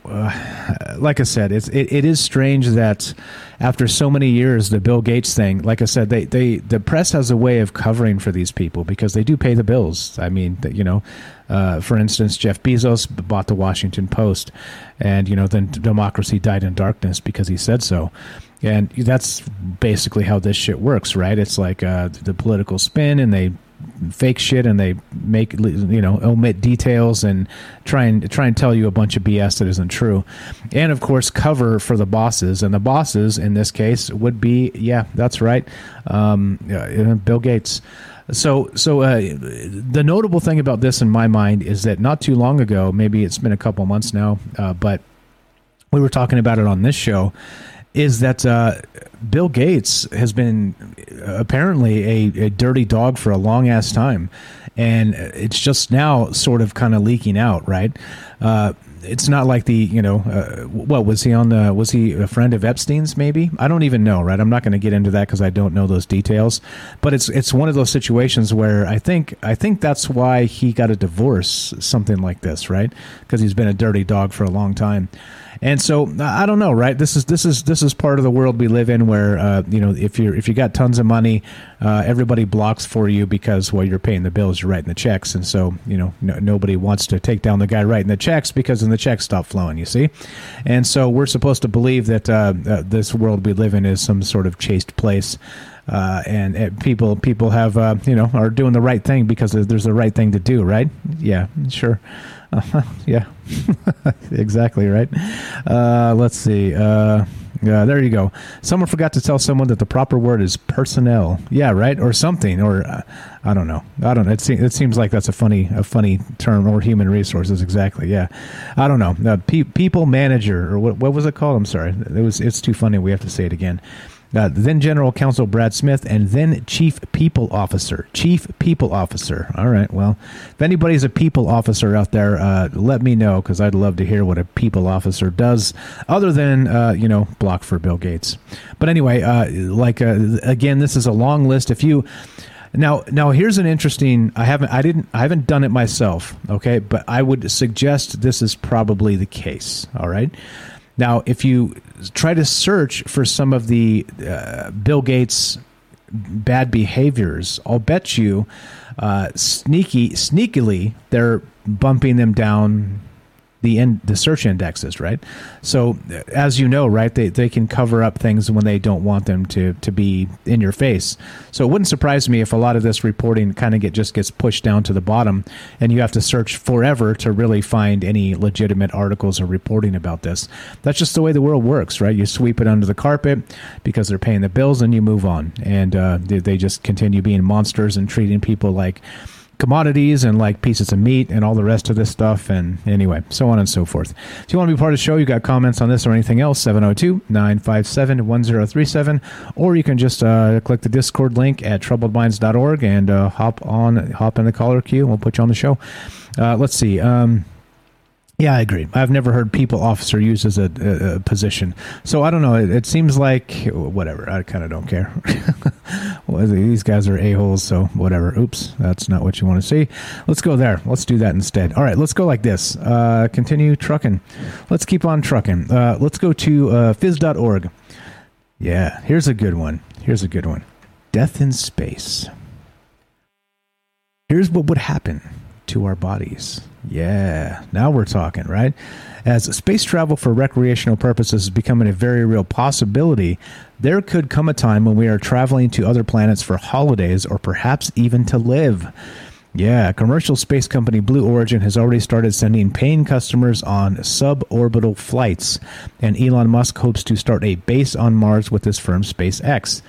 uh, like I said, it's it, it is strange that after so many years, the Bill Gates thing, like I said, they, they the press has a way of covering for these people because they do pay the bills. I mean, you know, uh, for instance, Jeff Bezos bought the Washington Post, and you know, then democracy died in darkness because he said so. And that's basically how this shit works, right? It's like uh, the political spin, and they fake shit and they make you know omit details and try and try and tell you a bunch of BS that isn't true, and of course cover for the bosses and the bosses in this case would be yeah that's right, um, Bill Gates. So, so uh, the notable thing about this in my mind is that not too long ago, maybe it's been a couple months now, uh, but we were talking about it on this show, is that uh, Bill Gates has been uh, apparently a, a, dirty dog for a long ass time, and it's just now sort of kind of leaking out, right? It's not like the you know uh, what was he on the was he a friend of Epstein's maybe? I don't even know right? I'm not going to get into that because I don't know those details. But it's it's one of those situations where I think I think that's why he got a divorce something like this right? Because he's been a dirty dog for a long time and so I don't know, right? This is this is this is part of the world we live in, where uh, you know if you're if you got tons of money, uh, everybody blocks for you because well you're paying the bills, you're writing the checks, and so you know no, nobody wants to take down the guy writing the checks because then the checks stop flowing. You see, and so we're supposed to believe that uh, uh this world we live in is some sort of chaste place. Uh, and, people people have uh, you know are doing the right thing because there's the right thing to do, right? Yeah, sure. Uh, yeah, exactly right. Uh, let's see. Uh, yeah, there you go. Someone forgot to tell someone that the proper word is personnel. Yeah, right, or something, or uh, I don't know. I don't. It, se- it seems like that's a funny, a funny term, or human resources. Exactly. Yeah, I don't know. Uh, pe- people manager, or what? What was it called? I'm sorry. It was. It's too funny. We have to say it again uh, then General Counsel Brad Smith, and then Chief People Officer. Chief People Officer. All right. Well, if anybody's a people officer out there, uh, let me know because I'd love to hear what a people officer does, other than uh, you know block for Bill Gates. But anyway, uh, like uh, again, this is a long list. If you now, now here's an interesting. I haven't, I didn't, I haven't done it myself. Okay, but I would suggest this is probably the case. All right. Now, if you try to search for some of the uh, Bill Gates bad behaviors, I'll bet you uh, sneaky, sneakily, they're bumping them down the in, the search indexes, right? So as you know, right, they, they can cover up things when they don't want them to to be in your face. So it wouldn't surprise me if a lot of this reporting kind of get just gets pushed down to the bottom, and you have to search forever to really find any legitimate articles or reporting about this. That's just the way the world works, right? You sweep it under the carpet because they're paying the bills, and you move on, and uh, they, they just continue being monsters and treating people like commodities and like pieces of meat and all the rest of this stuff. And anyway, so on and so forth. If you want to be part of the show, you got comments on this or anything else, 702 957 1037. Or you can just uh, click the Discord link at troubledminds.org and uh, hop on, hop in the caller queue, and we'll put you on the show. Uh, let's see. Um, yeah, I agree. I've never heard people officer used as a, a, a position. So I don't know. It, it seems like whatever. I kind of don't care. well, these guys are a-holes, so whatever. Oops, that's not what you want to see. Let's go there. Let's do that instead. All right, let's go like this. Uh, continue trucking. Let's keep on trucking. Uh, let's go to uh, phys.org. Yeah, here's a good one. Here's a good one. Death in space. Here's what would happen to our bodies. Yeah, now we're talking, right? As space travel for recreational purposes is becoming a very real possibility, there could come a time when we are traveling to other planets for holidays or perhaps even to live. Yeah, commercial space company Blue Origin has already started sending paying customers on suborbital flights, and Elon Musk hopes to start a base on Mars with his firm SpaceX.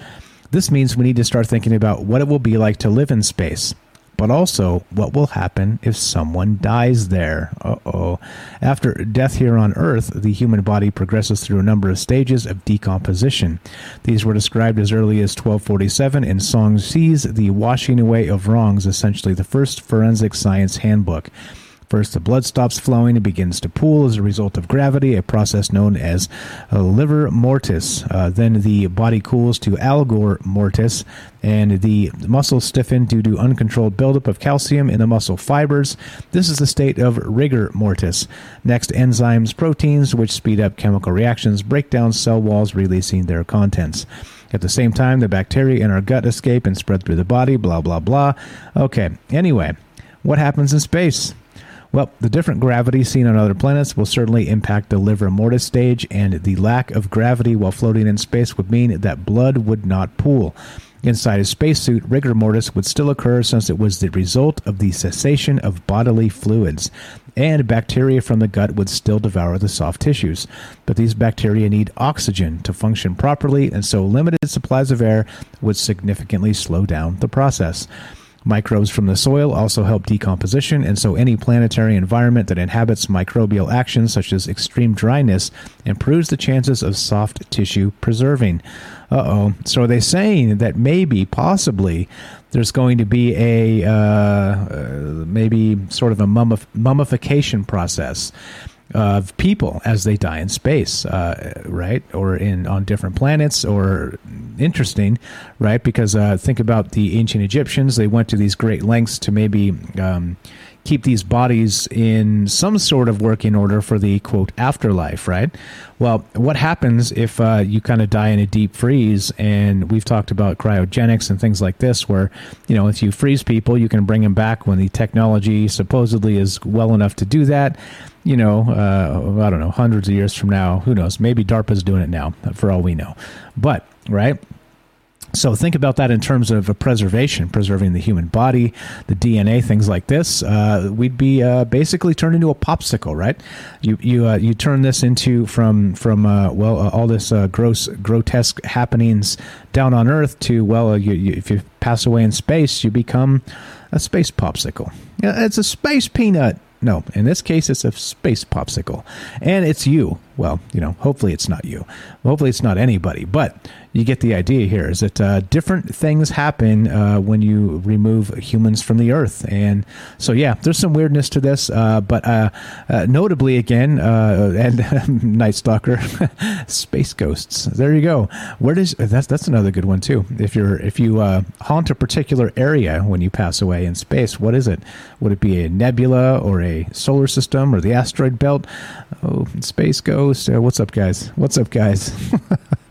This means we need to start thinking about what it will be like to live in space but also what will happen if someone dies there. Uh oh. After death here on Earth, the human body progresses through a number of stages of decomposition. These were described as early as 1247 in Song Ci's The Washing Away of Wrongs, essentially the first forensic science handbook. First, the blood stops flowing and begins to pool as a result of gravity, a process known as livor mortis. Uh, then the body cools to algor mortis, and the muscles stiffen due to uncontrolled buildup of calcium in the muscle fibers. This is the state of rigor mortis. Next, enzymes, proteins, which speed up chemical reactions, break down cell walls, releasing their contents. At the same time, the bacteria in our gut escape and spread through the body, blah, blah, blah. Okay, anyway, what happens in space? Well, the different gravity seen on other planets will certainly impact the livor mortis stage, and the lack of gravity while floating in space would mean that blood would not pool. Inside a spacesuit, rigor mortis would still occur since it was the result of the cessation of bodily fluids, and bacteria from the gut would still devour the soft tissues. But these bacteria need oxygen to function properly, and so limited supplies of air would significantly slow down the process. Microbes from the soil also help decomposition, and so any planetary environment that inhabits microbial action, such as extreme dryness, improves the chances of soft tissue preserving. Uh oh. So are they saying that maybe, possibly, there's going to be a uh, uh, maybe sort of a mummif- mummification process? Of people as they die in space, uh, right, or in on different planets, or interesting, right? Because uh, think about the ancient Egyptians; they went to these great lengths to maybe um, keep these bodies in some sort of working order for the quote afterlife, right? Well, what happens if uh, you kind of die in a deep freeze? And we've talked about cryogenics and things like this, where you know if you freeze people, you can bring them back when the technology supposedly is well enough to do that you know, uh, I don't know, hundreds of years from now, who knows? Maybe DARPA's doing it now, for all we know. But, right? So think about that in terms of preservation, preserving the human body, the DNA, things like this. Uh, we'd be uh, basically turned into a popsicle, right? You you uh, you turn this into from from uh, well uh, all this uh, gross grotesque happenings down on Earth to well you, you, if you pass away in space, you become a space popsicle. It's a space peanut. No, in this case, it's a space popsicle. And it's you. Well, you know, hopefully it's not you. Hopefully it's not anybody. But you get the idea here is that uh, different things happen uh, when you remove humans from the earth. And so, yeah, there's some weirdness to this. Uh, but uh, uh, notably, again, uh, and Night Stalker, space ghosts. There you go. Where does that's that's another good one too. If you're if you haunt a particular area when you pass away in space, what is it? Would it be a nebula or a solar system or the asteroid belt? Oh, space ghosts host. Uh, what's up, guys? What's up, guys?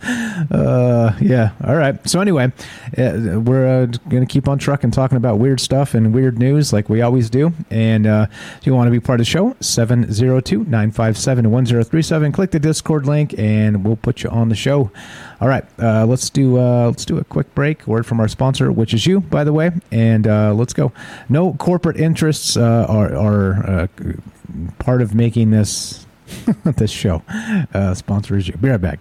uh, yeah. All right. So anyway, uh, we're uh, to keep on trucking, talking about weird stuff and weird news like we always do. And uh, if you want to be part of the show, 702-957-1037. Click the Discord link and we'll put you on the show. All right. Uh, let's do let's do a quick break. Word from our sponsor, which is you, by the way. And let's go. No corporate interests are, are part of making this this show. Uh, sponsor is you. Be right back.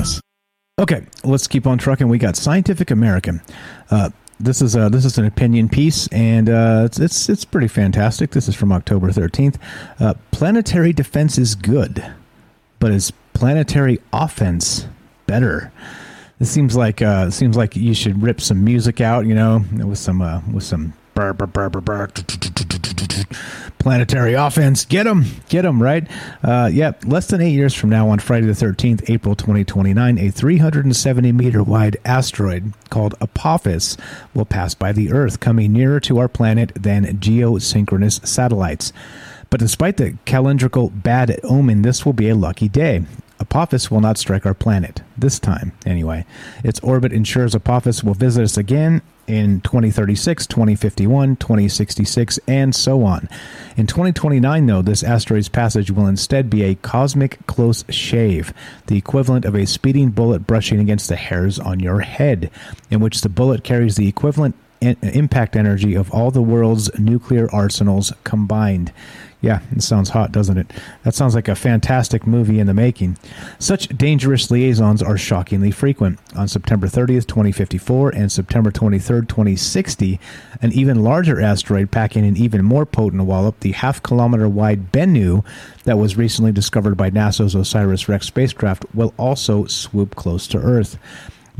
Okay, let's keep on trucking. We got Scientific American. Uh, this is uh, this is an opinion piece, and uh, it's, it's it's pretty fantastic. This is from October thirteenth. Uh, planetary defense is good, but is planetary offense better? It seems like uh, seems like you should rip some music out, you know, with some uh, with some planetary offense. Get them, get them, right? Uh, yeah, less than eight years from now, on Friday the 13th, April 2029, a 370 meter wide asteroid called Apophis will pass by the Earth, coming nearer to our planet than geosynchronous satellites. But despite the calendrical bad omen, this will be a lucky day. Apophis will not strike our planet, this time, anyway. Its orbit ensures Apophis will visit us again in 2036, 2051, 2066, and so on. In 2029, though, this asteroid's passage will instead be a cosmic close shave, the equivalent of a speeding bullet brushing against the hairs on your head, in which the bullet carries the equivalent impact energy of all the world's nuclear arsenals combined. Yeah, it sounds hot, doesn't it? That sounds like a fantastic movie in the making. Such dangerous liaisons are shockingly frequent. On September 30th, 2054, and September 23rd, 2060, an even larger asteroid packing an even more potent wallop, the half kilometer wide Bennu, that was recently discovered by NASA's OSIRIS REx spacecraft, will also swoop close to Earth.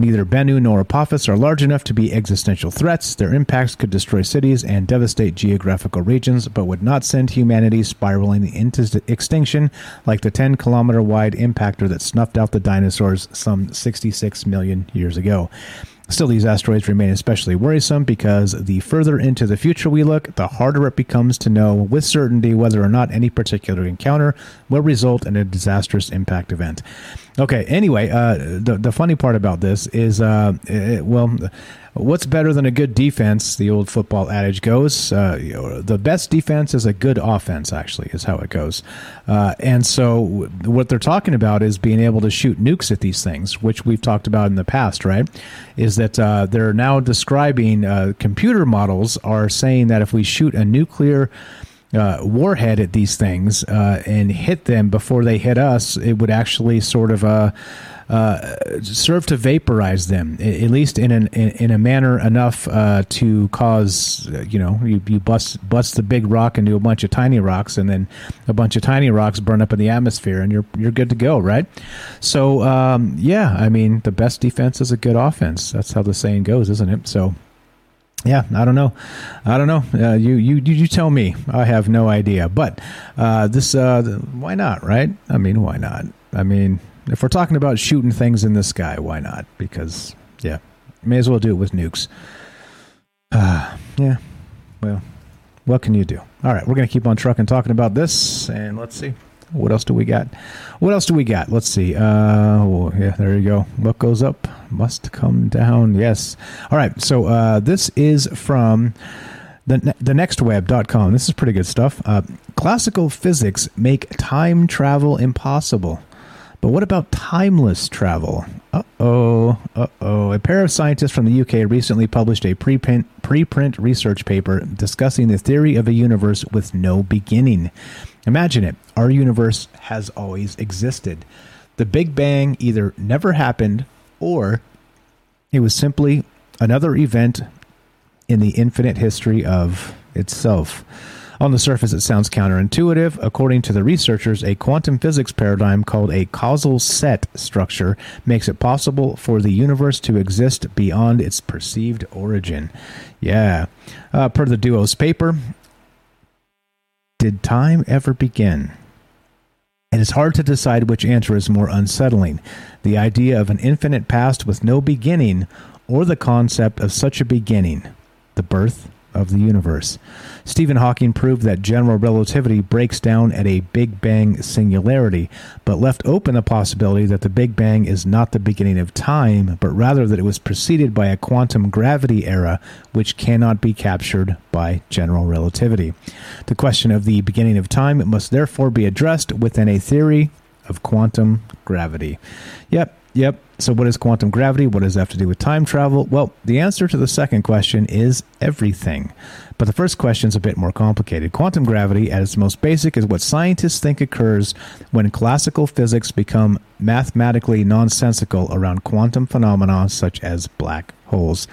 Neither Bennu nor Apophis are large enough to be existential threats. Their impacts could destroy cities and devastate geographical regions, but would not send humanity spiraling into extinction like the 10 kilometer wide impactor that snuffed out the dinosaurs some 66 million years ago. Still, these asteroids remain especially worrisome because the further into the future we look, the harder it becomes to know with certainty whether or not any particular encounter will result in a disastrous impact event. Okay, anyway, uh, the, the funny part about this is, uh, it, well, what's better than a good defense? The old football adage goes. Uh, the best defense is a good offense, actually, is how it goes. Uh, and so, what they're talking about is being able to shoot nukes at these things, which we've talked about in the past, right? Is that uh, they're now describing uh, computer models are saying that if we shoot a nuclear uh, warhead at these things uh, and hit them before they hit us, it would actually sort of uh, uh serve to vaporize them, at least in an in, a manner enough uh, to cause you know you, you bust bust the big rock into a bunch of tiny rocks, and then a bunch of tiny rocks burn up in the atmosphere, and you're you're good to go, right? So um, yeah, I mean the best defense is a good offense. That's how the saying goes, isn't it? So yeah, I don't know. I don't know. Uh, you, you, you tell me. I have no idea. But uh, this, uh, why not? Right? I mean, why not? I mean, if we're talking about shooting things in the sky, why not? Because yeah, may as well do it with nukes. Uh, yeah. Well, what can you do? All right, we're gonna keep on trucking, talking about this, and let's see. What else do we got? What else do we got? Let's see. Uh, well, yeah, there you go. What goes up must come down. Yes. All right. So uh, this is from the the nextweb.com. This is pretty good stuff. Uh, classical physics make time travel impossible. But what about timeless travel? Uh oh, uh oh. A pair of scientists from the UK recently published a preprint, preprint research paper discussing the theory of a universe with no beginning. Imagine it. Our universe has always existed. The Big Bang either never happened or it was simply another event in the infinite history of itself. On the surface, it sounds counterintuitive. According to the researchers, a quantum physics paradigm called a causal set structure makes it possible for the universe to exist beyond its perceived origin. Yeah. Uh, per the duo's paper, did time ever begin? It is hard to decide which answer is more unsettling the idea of an infinite past with no beginning, or the concept of such a beginning, the birth of the universe. Stephen Hawking proved that general relativity breaks down at a Big Bang singularity, but left open the possibility that the Big Bang is not the beginning of time, but rather that it was preceded by a quantum gravity era which cannot be captured by general relativity. The question of the beginning of time must therefore be addressed within a theory of quantum gravity. Yep, Yep. So, what is quantum gravity? What does that have to do with time travel? Well, the answer to the second question is everything. But the first question is a bit more complicated. Quantum gravity, at its most basic, is what scientists think occurs when classical physics become mathematically nonsensical around quantum phenomena such as black holes.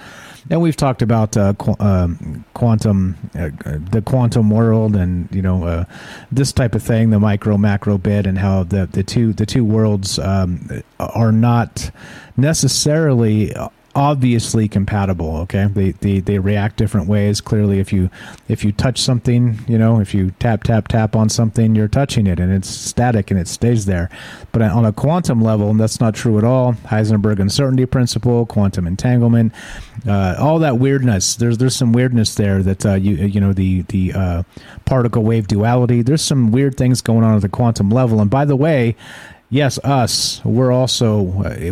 And we've talked about uh, qu- um, quantum, uh, the quantum world, and you know uh, this type of thing, the micro macro bit, and how the the two the two worlds um, are not necessarily obviously compatible okay? They, they they react different ways. Clearly if you if you touch something you know if you tap tap tap on something you're touching it and it's static and it stays there. But on a quantum level and that's not true at all heisenberg uncertainty principle quantum entanglement uh, all that weirdness. There's there's some weirdness there that uh, you you know the the uh, particle wave duality. There's some weird things going on at the quantum level. And by the way yes, us, we're also uh,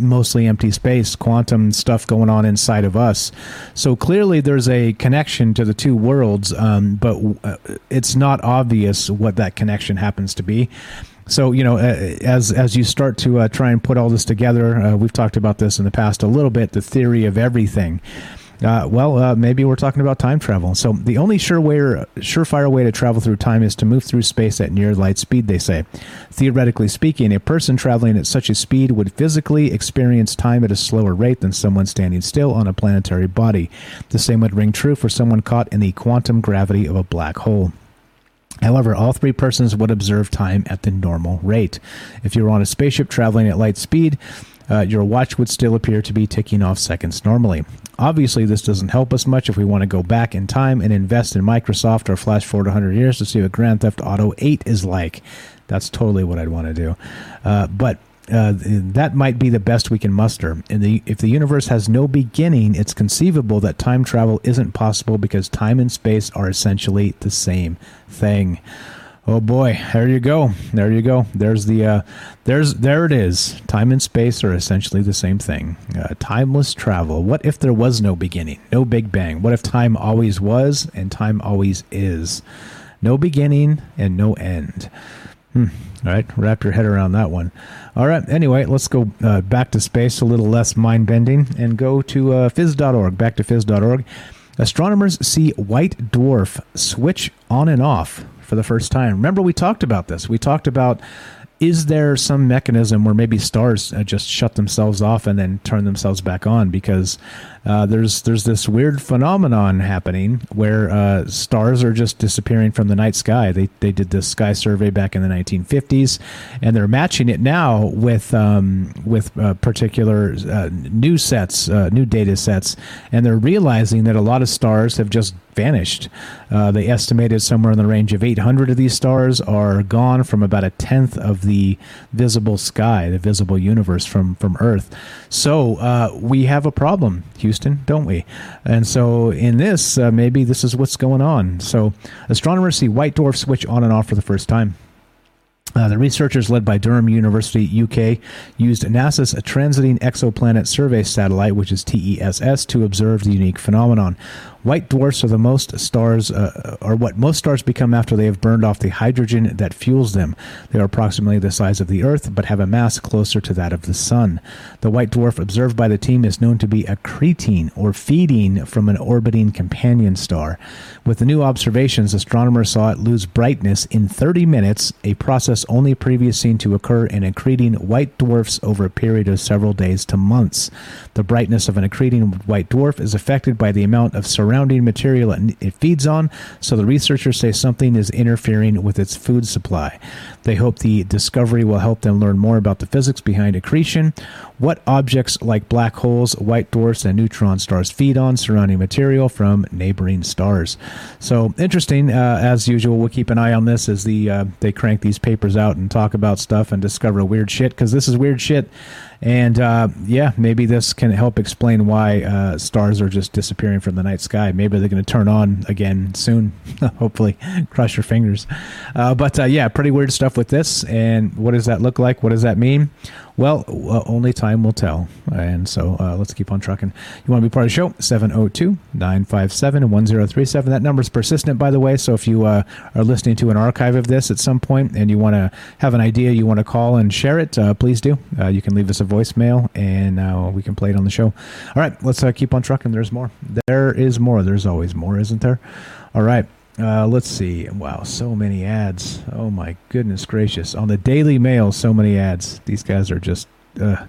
mostly empty space, quantum stuff going on inside of us. So clearly there's a connection to the two worlds, um, but uh, it's not obvious what that connection happens to be. So you know, uh, as as you start to uh, try and put all this together, we've talked about this in the past a little bit. The theory of everything. Uh, well, uh, maybe we're talking about time travel. So the only sure way, surefire way to travel through time is to move through space at near light speed. They say. Theoretically speaking, a person traveling at such a speed would physically experience time at a slower rate than someone standing still on a planetary body. The same would ring true for someone caught in the quantum gravity of a black hole. However, all three persons would observe time at the normal rate. If you were on a spaceship traveling at light speed, uh, your watch would still appear to be ticking off seconds normally. Obviously, this doesn't help us much if we want to go back in time and invest in Microsoft or flash forward 100 years to see what Grand Theft Auto 8 is like. That's totally what I'd want to do. Uh, but uh, that might be the best we can muster. The, if the universe has no beginning, it's conceivable that time travel isn't possible because time and space are essentially the same thing. Oh boy, there you go. There you go. There's the uh, there's there it is. Time and space are essentially the same thing. Uh, timeless travel. What if there was no beginning, no Big Bang? What if time always was and time always is? No beginning and no end. Hmm. All right, wrap your head around that one. All right. Anyway, let's go uh, back to space, a little less mind bending, and go to uh. Back to phys.org. Astronomers see white dwarf switch on and off for the first time. Remember, we talked about this. We talked about is there some mechanism where maybe stars uh, just shut themselves off and then turn themselves back on because uh, there's there's this weird phenomenon happening where uh, stars are just disappearing from the night sky. They they did this sky survey back in the 1950s, and they're matching it now with um, with uh, particular uh, new sets, uh, new data sets, and they're realizing that a lot of stars have just vanished. Uh, they estimated somewhere in the range of 800 of these stars are gone from about a tenth of the visible sky, the visible universe from from Earth. So uh, we have a problem, Houston, don't we? And so in this, uh, maybe this is what's going on. So astronomers see white dwarfs switch on and off for the first time. Uh, the researchers led by Durham University, UK, used NASA's Transiting Exoplanet Survey Satellite, which is TESS, to observe the unique phenomenon. White dwarfs are the most stars, uh, what most stars become after they have burned off the hydrogen that fuels them. They are approximately the size of the Earth, but have a mass closer to that of the Sun. The white dwarf observed by the team is known to be accreting, or feeding from an orbiting companion star. With the new observations, astronomers saw it lose brightness in 30 minutes, a process only previously seen to occur in accreting white dwarfs over a period of several days to months. The brightness of an accreting white dwarf is affected by the amount of surrounding material it feeds on, so the researchers say something is interfering with its food supply. They hope the discovery will help them learn more about the physics behind accretion, what objects like black holes, white dwarfs, and neutron stars feed on surrounding material from neighboring stars. So interesting. Uh, as usual, we'll keep an eye on this as the uh, they crank these papers out and talk about stuff and discover weird shit because this is weird shit. And uh, yeah, maybe this can help explain why uh, stars are just disappearing from the night sky. Maybe they're going to turn on again soon. Hopefully, cross your fingers. Uh, but uh, yeah, pretty weird stuff with this. And what does that look like? What does that mean? Well, only time will tell. And so uh, let's keep on trucking. You want to be part of the show? 702 957 1037. That number is persistent, by the way. So if you uh, are listening to an archive of this at some point and you want to have an idea, you want to call and share it, uh, please do. Uh, you can leave us a voicemail and uh, we can play it on the show. All right, let's uh, keep on trucking. There's more. There is more. There's always more, isn't there? All right. Uh, let's see. Wow, so many ads. Oh my goodness gracious! On the Daily Mail, so many ads. These guys are just uh,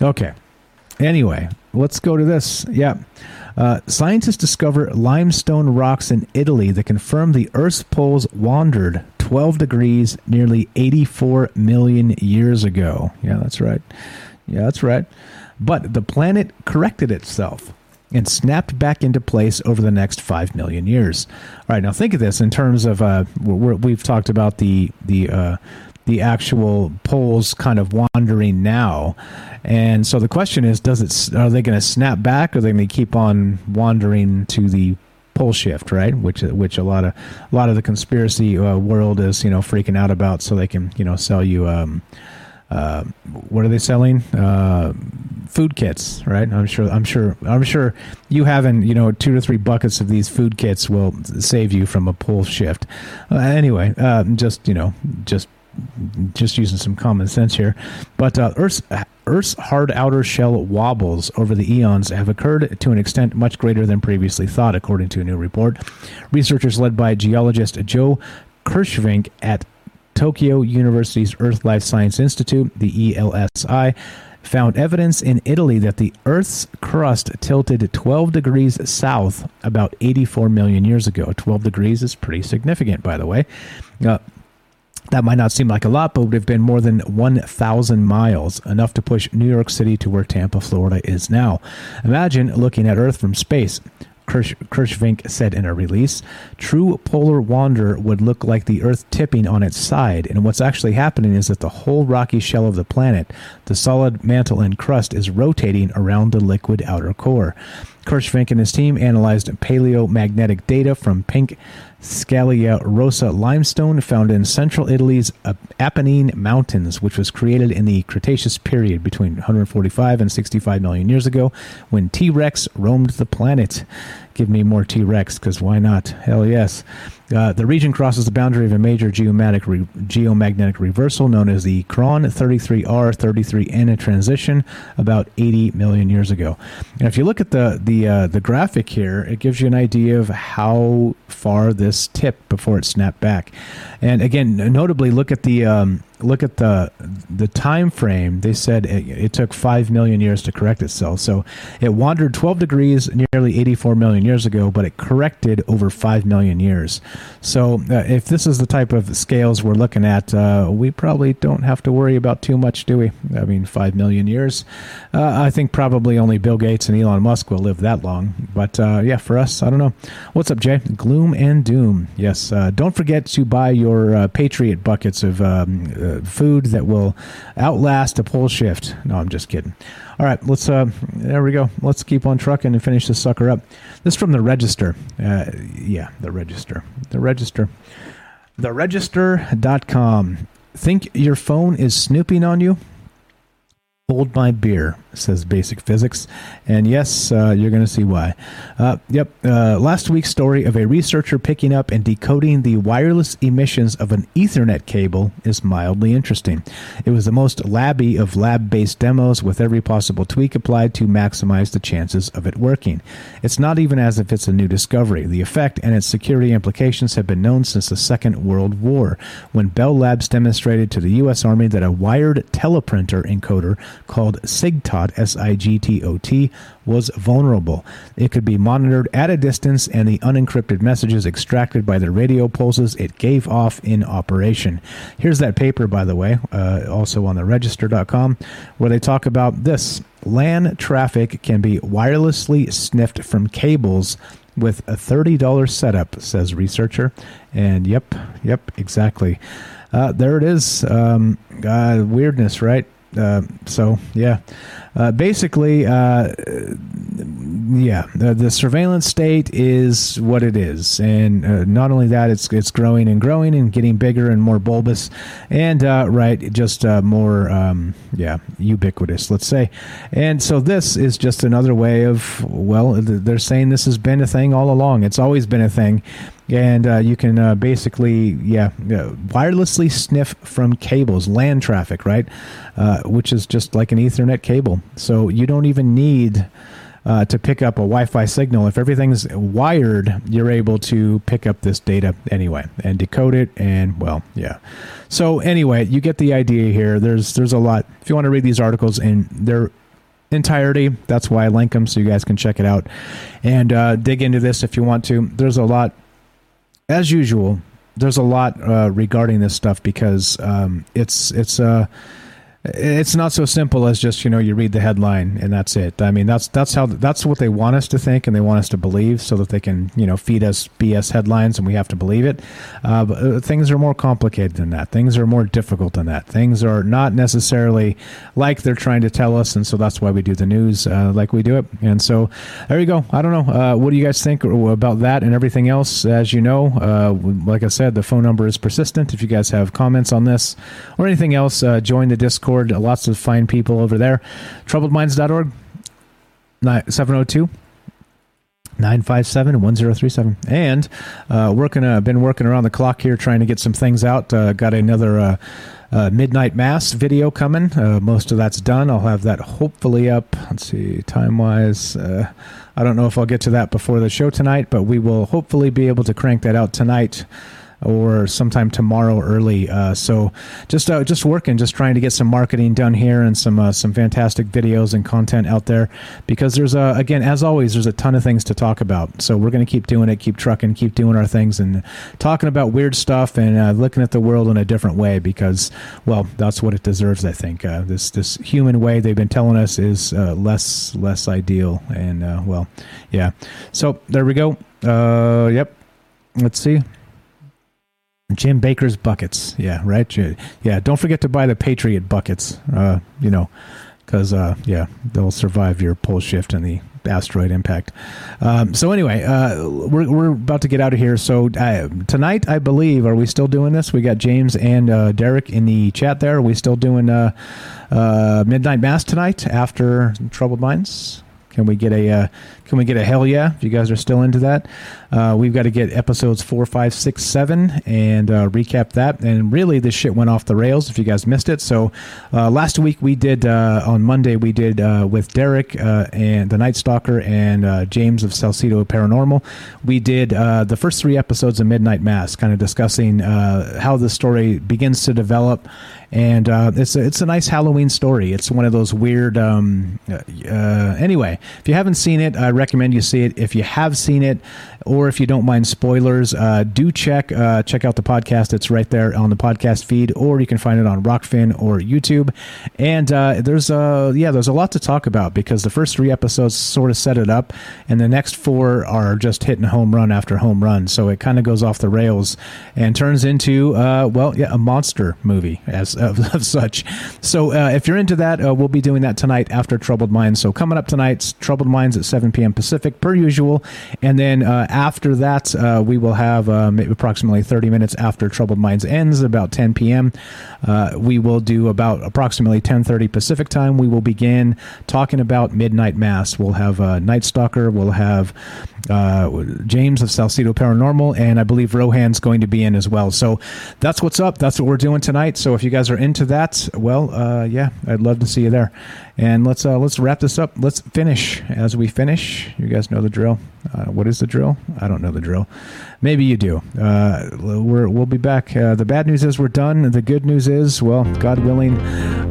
okay. Anyway, let's go to this. Yeah. Uh, scientists discover limestone rocks in Italy that confirm the Earth's poles wandered 12 degrees nearly 84 million years ago. Yeah, that's right. Yeah, that's right. But the planet corrected itself and snapped back into place over the next five million years. All right, now think of this in terms of uh, we have talked about the the uh, the actual poles kind of wandering now, and so the question is: Does it? Are they going to snap back, or are they going to keep on wandering to the pole shift, right? Which which a lot of a lot of the conspiracy uh, world is you know freaking out about, so they can you know sell you. Um, uh, what are they selling? Uh, food kits, right? I'm sure. I'm sure. I'm sure you having you know two to three buckets of these food kits will save you from a pull shift. Uh, anyway, uh, just you know, just just using some common sense here. But uh, Earth's Earth's hard outer shell wobbles over the eons have occurred to an extent much greater than previously thought, according to a new report. Researchers led by geologist Joe Kirschvink at Tokyo University's Earth Life Science Institute, the ELSI, found evidence in Italy that the Earth's crust tilted 12 degrees south about 84 million years ago. 12 degrees is pretty significant, by the way. Uh, that might not seem like a lot, but would have been more than 1,000 miles, enough to push New York City to where Tampa, Florida is now. Imagine looking at Earth from space. Kirsch, Kirschvink said in a release. True polar wander would look like the Earth tipping on its side, and what's actually happening is that the whole rocky shell of the planet, the solid mantle and crust, is rotating around the liquid outer core. Kirschvink and his team analyzed paleomagnetic data from pink Scaglia Rossa limestone found in central Italy's Apennine Mountains, which was created in the Cretaceous period between 145 and 65 million years ago when T Rex roamed the planet. Give me more T Rex, because why not? Hell yes. Uh, the region crosses the boundary of a major geomagnetic, re- geomagnetic reversal known as the Chron 33R 33N transition about 80 million years ago. And if you look at the the uh, the graphic here, it gives you an idea of how far this tipped before it snapped back. And again, notably, look at the um, look at the the time frame, they said it, it, took five million years to correct itself. So it wandered 12 degrees nearly 84 million years ago, but it corrected over five million years. So uh, if this is the type of scales we're looking at, uh, we probably don't have to worry about too much, do we? I mean, five million years. Uh, I think probably only Bill Gates and Elon Musk will live that long. But uh, yeah, for us, I don't know. What's up, Jay? Gloom and doom. Yes. Uh, don't forget to buy your uh, Patriot buckets of. Um, food that will outlast a pole shift. No, I'm just kidding. All right, let's. Uh, there we go. Let's keep on trucking and finish this sucker up. This is from the Register. Uh, yeah, the Register. The Register. TheRegister.com. Think your phone is snooping on you? Hold my beer, says Basic Physics. And yes, uh, you're going to see why. Uh, yep. Uh, last week's story of a researcher picking up and decoding the wireless emissions of an Ethernet cable is mildly interesting. It was the most labby of lab based demos with every possible tweak applied to maximize the chances of it working. It's not even as if it's a new discovery. The effect and its security implications have been known since the Second World War, when Bell Labs demonstrated to the U.S. Army that a wired teleprinter encoder called SIGTOT, S I G T O T, was vulnerable. It could be monitored at a distance, and the unencrypted messages extracted by the radio pulses it gave off in operation. Here's that paper, by the way, uh, also on the register.com, where they talk about this. LAN traffic can be wirelessly sniffed from cables with a $30 setup, says researcher. And yep, yep, exactly. Uh, there it is. Um, uh, weirdness, right? Uh, so yeah, uh, basically, uh, yeah, the, the, surveillance state is what it is, and uh, not only that, it's it's growing and growing and getting bigger and more bulbous, and uh, right, just uh, more um, yeah, ubiquitous, let's say. And so this is just another way of well, they're saying this has been a thing all along. It's always been a thing and uh, you can uh, basically yeah wirelessly sniff from cables LAN traffic right? Uh, which is just like an ethernet cable. So you don't even need uh, to pick up a wi-fi signal. If everything's wired you're able to pick up this data anyway and decode it and well yeah. So anyway you get the idea here. There's there's a lot. If you want to read these articles in their entirety that's why i link them so you guys can check it out. And uh, dig into this if you want to. There's a lot as usual, there's a lot uh, regarding this stuff because um, it's it's uh, it's not so simple as just you know you read the headline and that's it. I mean that's that's how that's what they want us to think and they want us to believe so that they can you know feed us BS headlines and we have to believe it. Uh, but uh, things are more complicated than that. Things are more difficult than that. Things are not necessarily like they're trying to tell us, and so that's why we do the news uh, like we do it. And so there you go. I don't know. Uh, what do you guys think about that and everything else? As you know, uh, like I said, the phone number is persistent. If you guys have comments on this or anything else, join the Discord Discord. Lots of fine people over there. Troubledminds.org, 702 957 1037. And uh, working, uh, been working around the clock here trying to get some things out. Uh, got another. Uh, uh, midnight mass video coming. Uh, most of that's done. I'll have that hopefully up. Let's see, time wise. Uh, I don't know if I'll get to that before the show tonight, but we will hopefully be able to crank that out tonight or sometime tomorrow early. Uh, so just uh, just working, just trying to get some marketing done here and some uh, some fantastic videos and content out there because there's a again as always there's a ton of things to talk about. So we're going to keep doing it, keep trucking, keep doing our things and talking about weird stuff and uh, looking at the world in a different way because well that's what it deserves. I think uh, this this human way they've been telling us is uh, less less ideal and well yeah. So there we go. yep. Let's see. Jim Bakker's buckets. Yeah, right. Yeah, don't forget to buy the Patriot buckets. Uh, you know, because uh, yeah, they'll survive your pole shift and the asteroid impact. Um, so anyway, uh, we're we're about to get out of here. So uh, tonight, I believe, are we still doing this? We got James and uh, Derek in the chat. There, are we still doing uh, uh, midnight mass tonight after Troubled Minds? Can we get a Can we get a hell yeah? If you guys are still into that, uh, we've got to get episodes four, five, six, seven, and uh, recap that. And really, this shit went off the rails. If you guys missed it, so uh, last week we did uh, on Monday we did uh, with Derek and the Night Stalker and James of Salcedo Paranormal. We did the first three episodes of Midnight Mass, kind of discussing how the story begins to develop and uh, it's a, it's a nice Halloween story. It's one of those weird. Um, uh, anyway, if you haven't seen it, I recommend you see it. If you have seen it, or if you don't mind spoilers, uh, do check uh, check out the podcast. It's right there on the podcast feed, or you can find it on Rokfin or YouTube. And uh, there's a yeah, there's a lot to talk about because the first three episodes sort of set it up, and the next four are just hitting home run after home run. So it kind of goes off the rails and turns into uh, well, yeah, a monster movie as of, of such. So uh, if you're into that, uh, we'll be doing that tonight after Troubled Minds. So coming up tonight, Troubled Minds at 7 p.m. Pacific, per usual. And then after that, uh, we will have um, approximately 30 minutes after Troubled Minds ends, about 10 p.m. Uh, we will do about approximately 10:30 Pacific time. We will begin talking about Midnight Mass. We'll have uh, Night Stalker. We'll have uh, James of Salcedo Paranormal, and I believe Rohan's going to be in as well. So that's what's up. That's what we're doing tonight. So if you guys are into that, well, uh, yeah, I'd love to see you there. And let's uh, let's wrap this up. Let's finish. As we finish, you guys know the drill. Uh, what is the drill? I don't know the drill. Maybe you do. Uh, we're, we'll be back. Uh, the bad news is we're done. The good news is, well, God willing,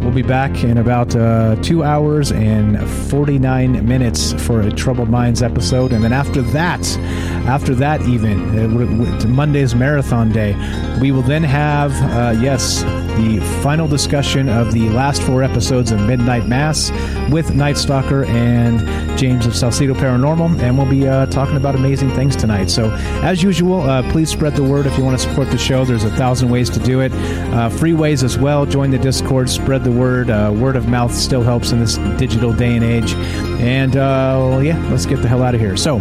we'll be back in about uh, two hours and 49 minutes for a Troubled Minds episode. And then after that, after that, even uh, Monday's marathon day, we will then have, uh, yes, the final discussion of the last four episodes of Midnight Mass with Night Stalker and James of Salcedo Paranormal. And we'll be uh, talking about amazing things tonight. So, as usual, uh, please spread the word if you want to support the show. There's a thousand ways to do it. Uh, free ways as well. Join the Discord, spread the word. Uh, word of mouth still helps in this digital day and age. And well, yeah, let's get the hell out of here. So,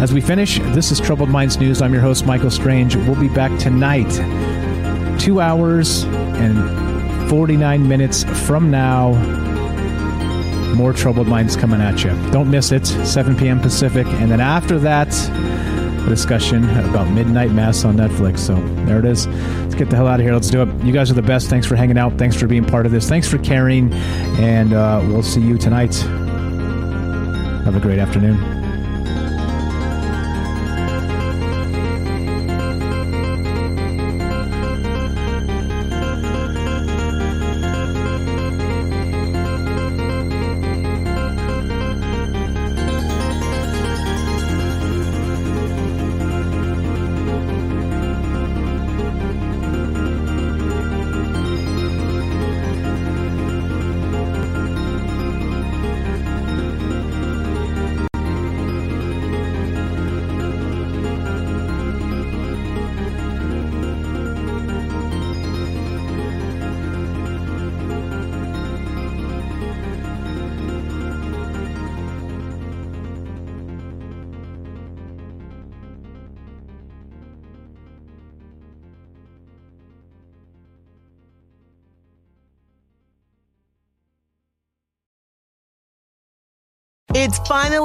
as we finish, this is Troubled Minds News. I'm your host, Michael Strange. We'll be back tonight, two hours and 49 minutes from now more Troubled Minds coming at you. Don't miss it, 7 p.m. Pacific. And then after that, discussion about Midnight Mass on Netflix. So there it is. Let's get the hell out of here. Let's do it. You guys are the best. Thanks for hanging out. Thanks for being part of this. Thanks for caring. And uh, we'll see you tonight. Have a great afternoon.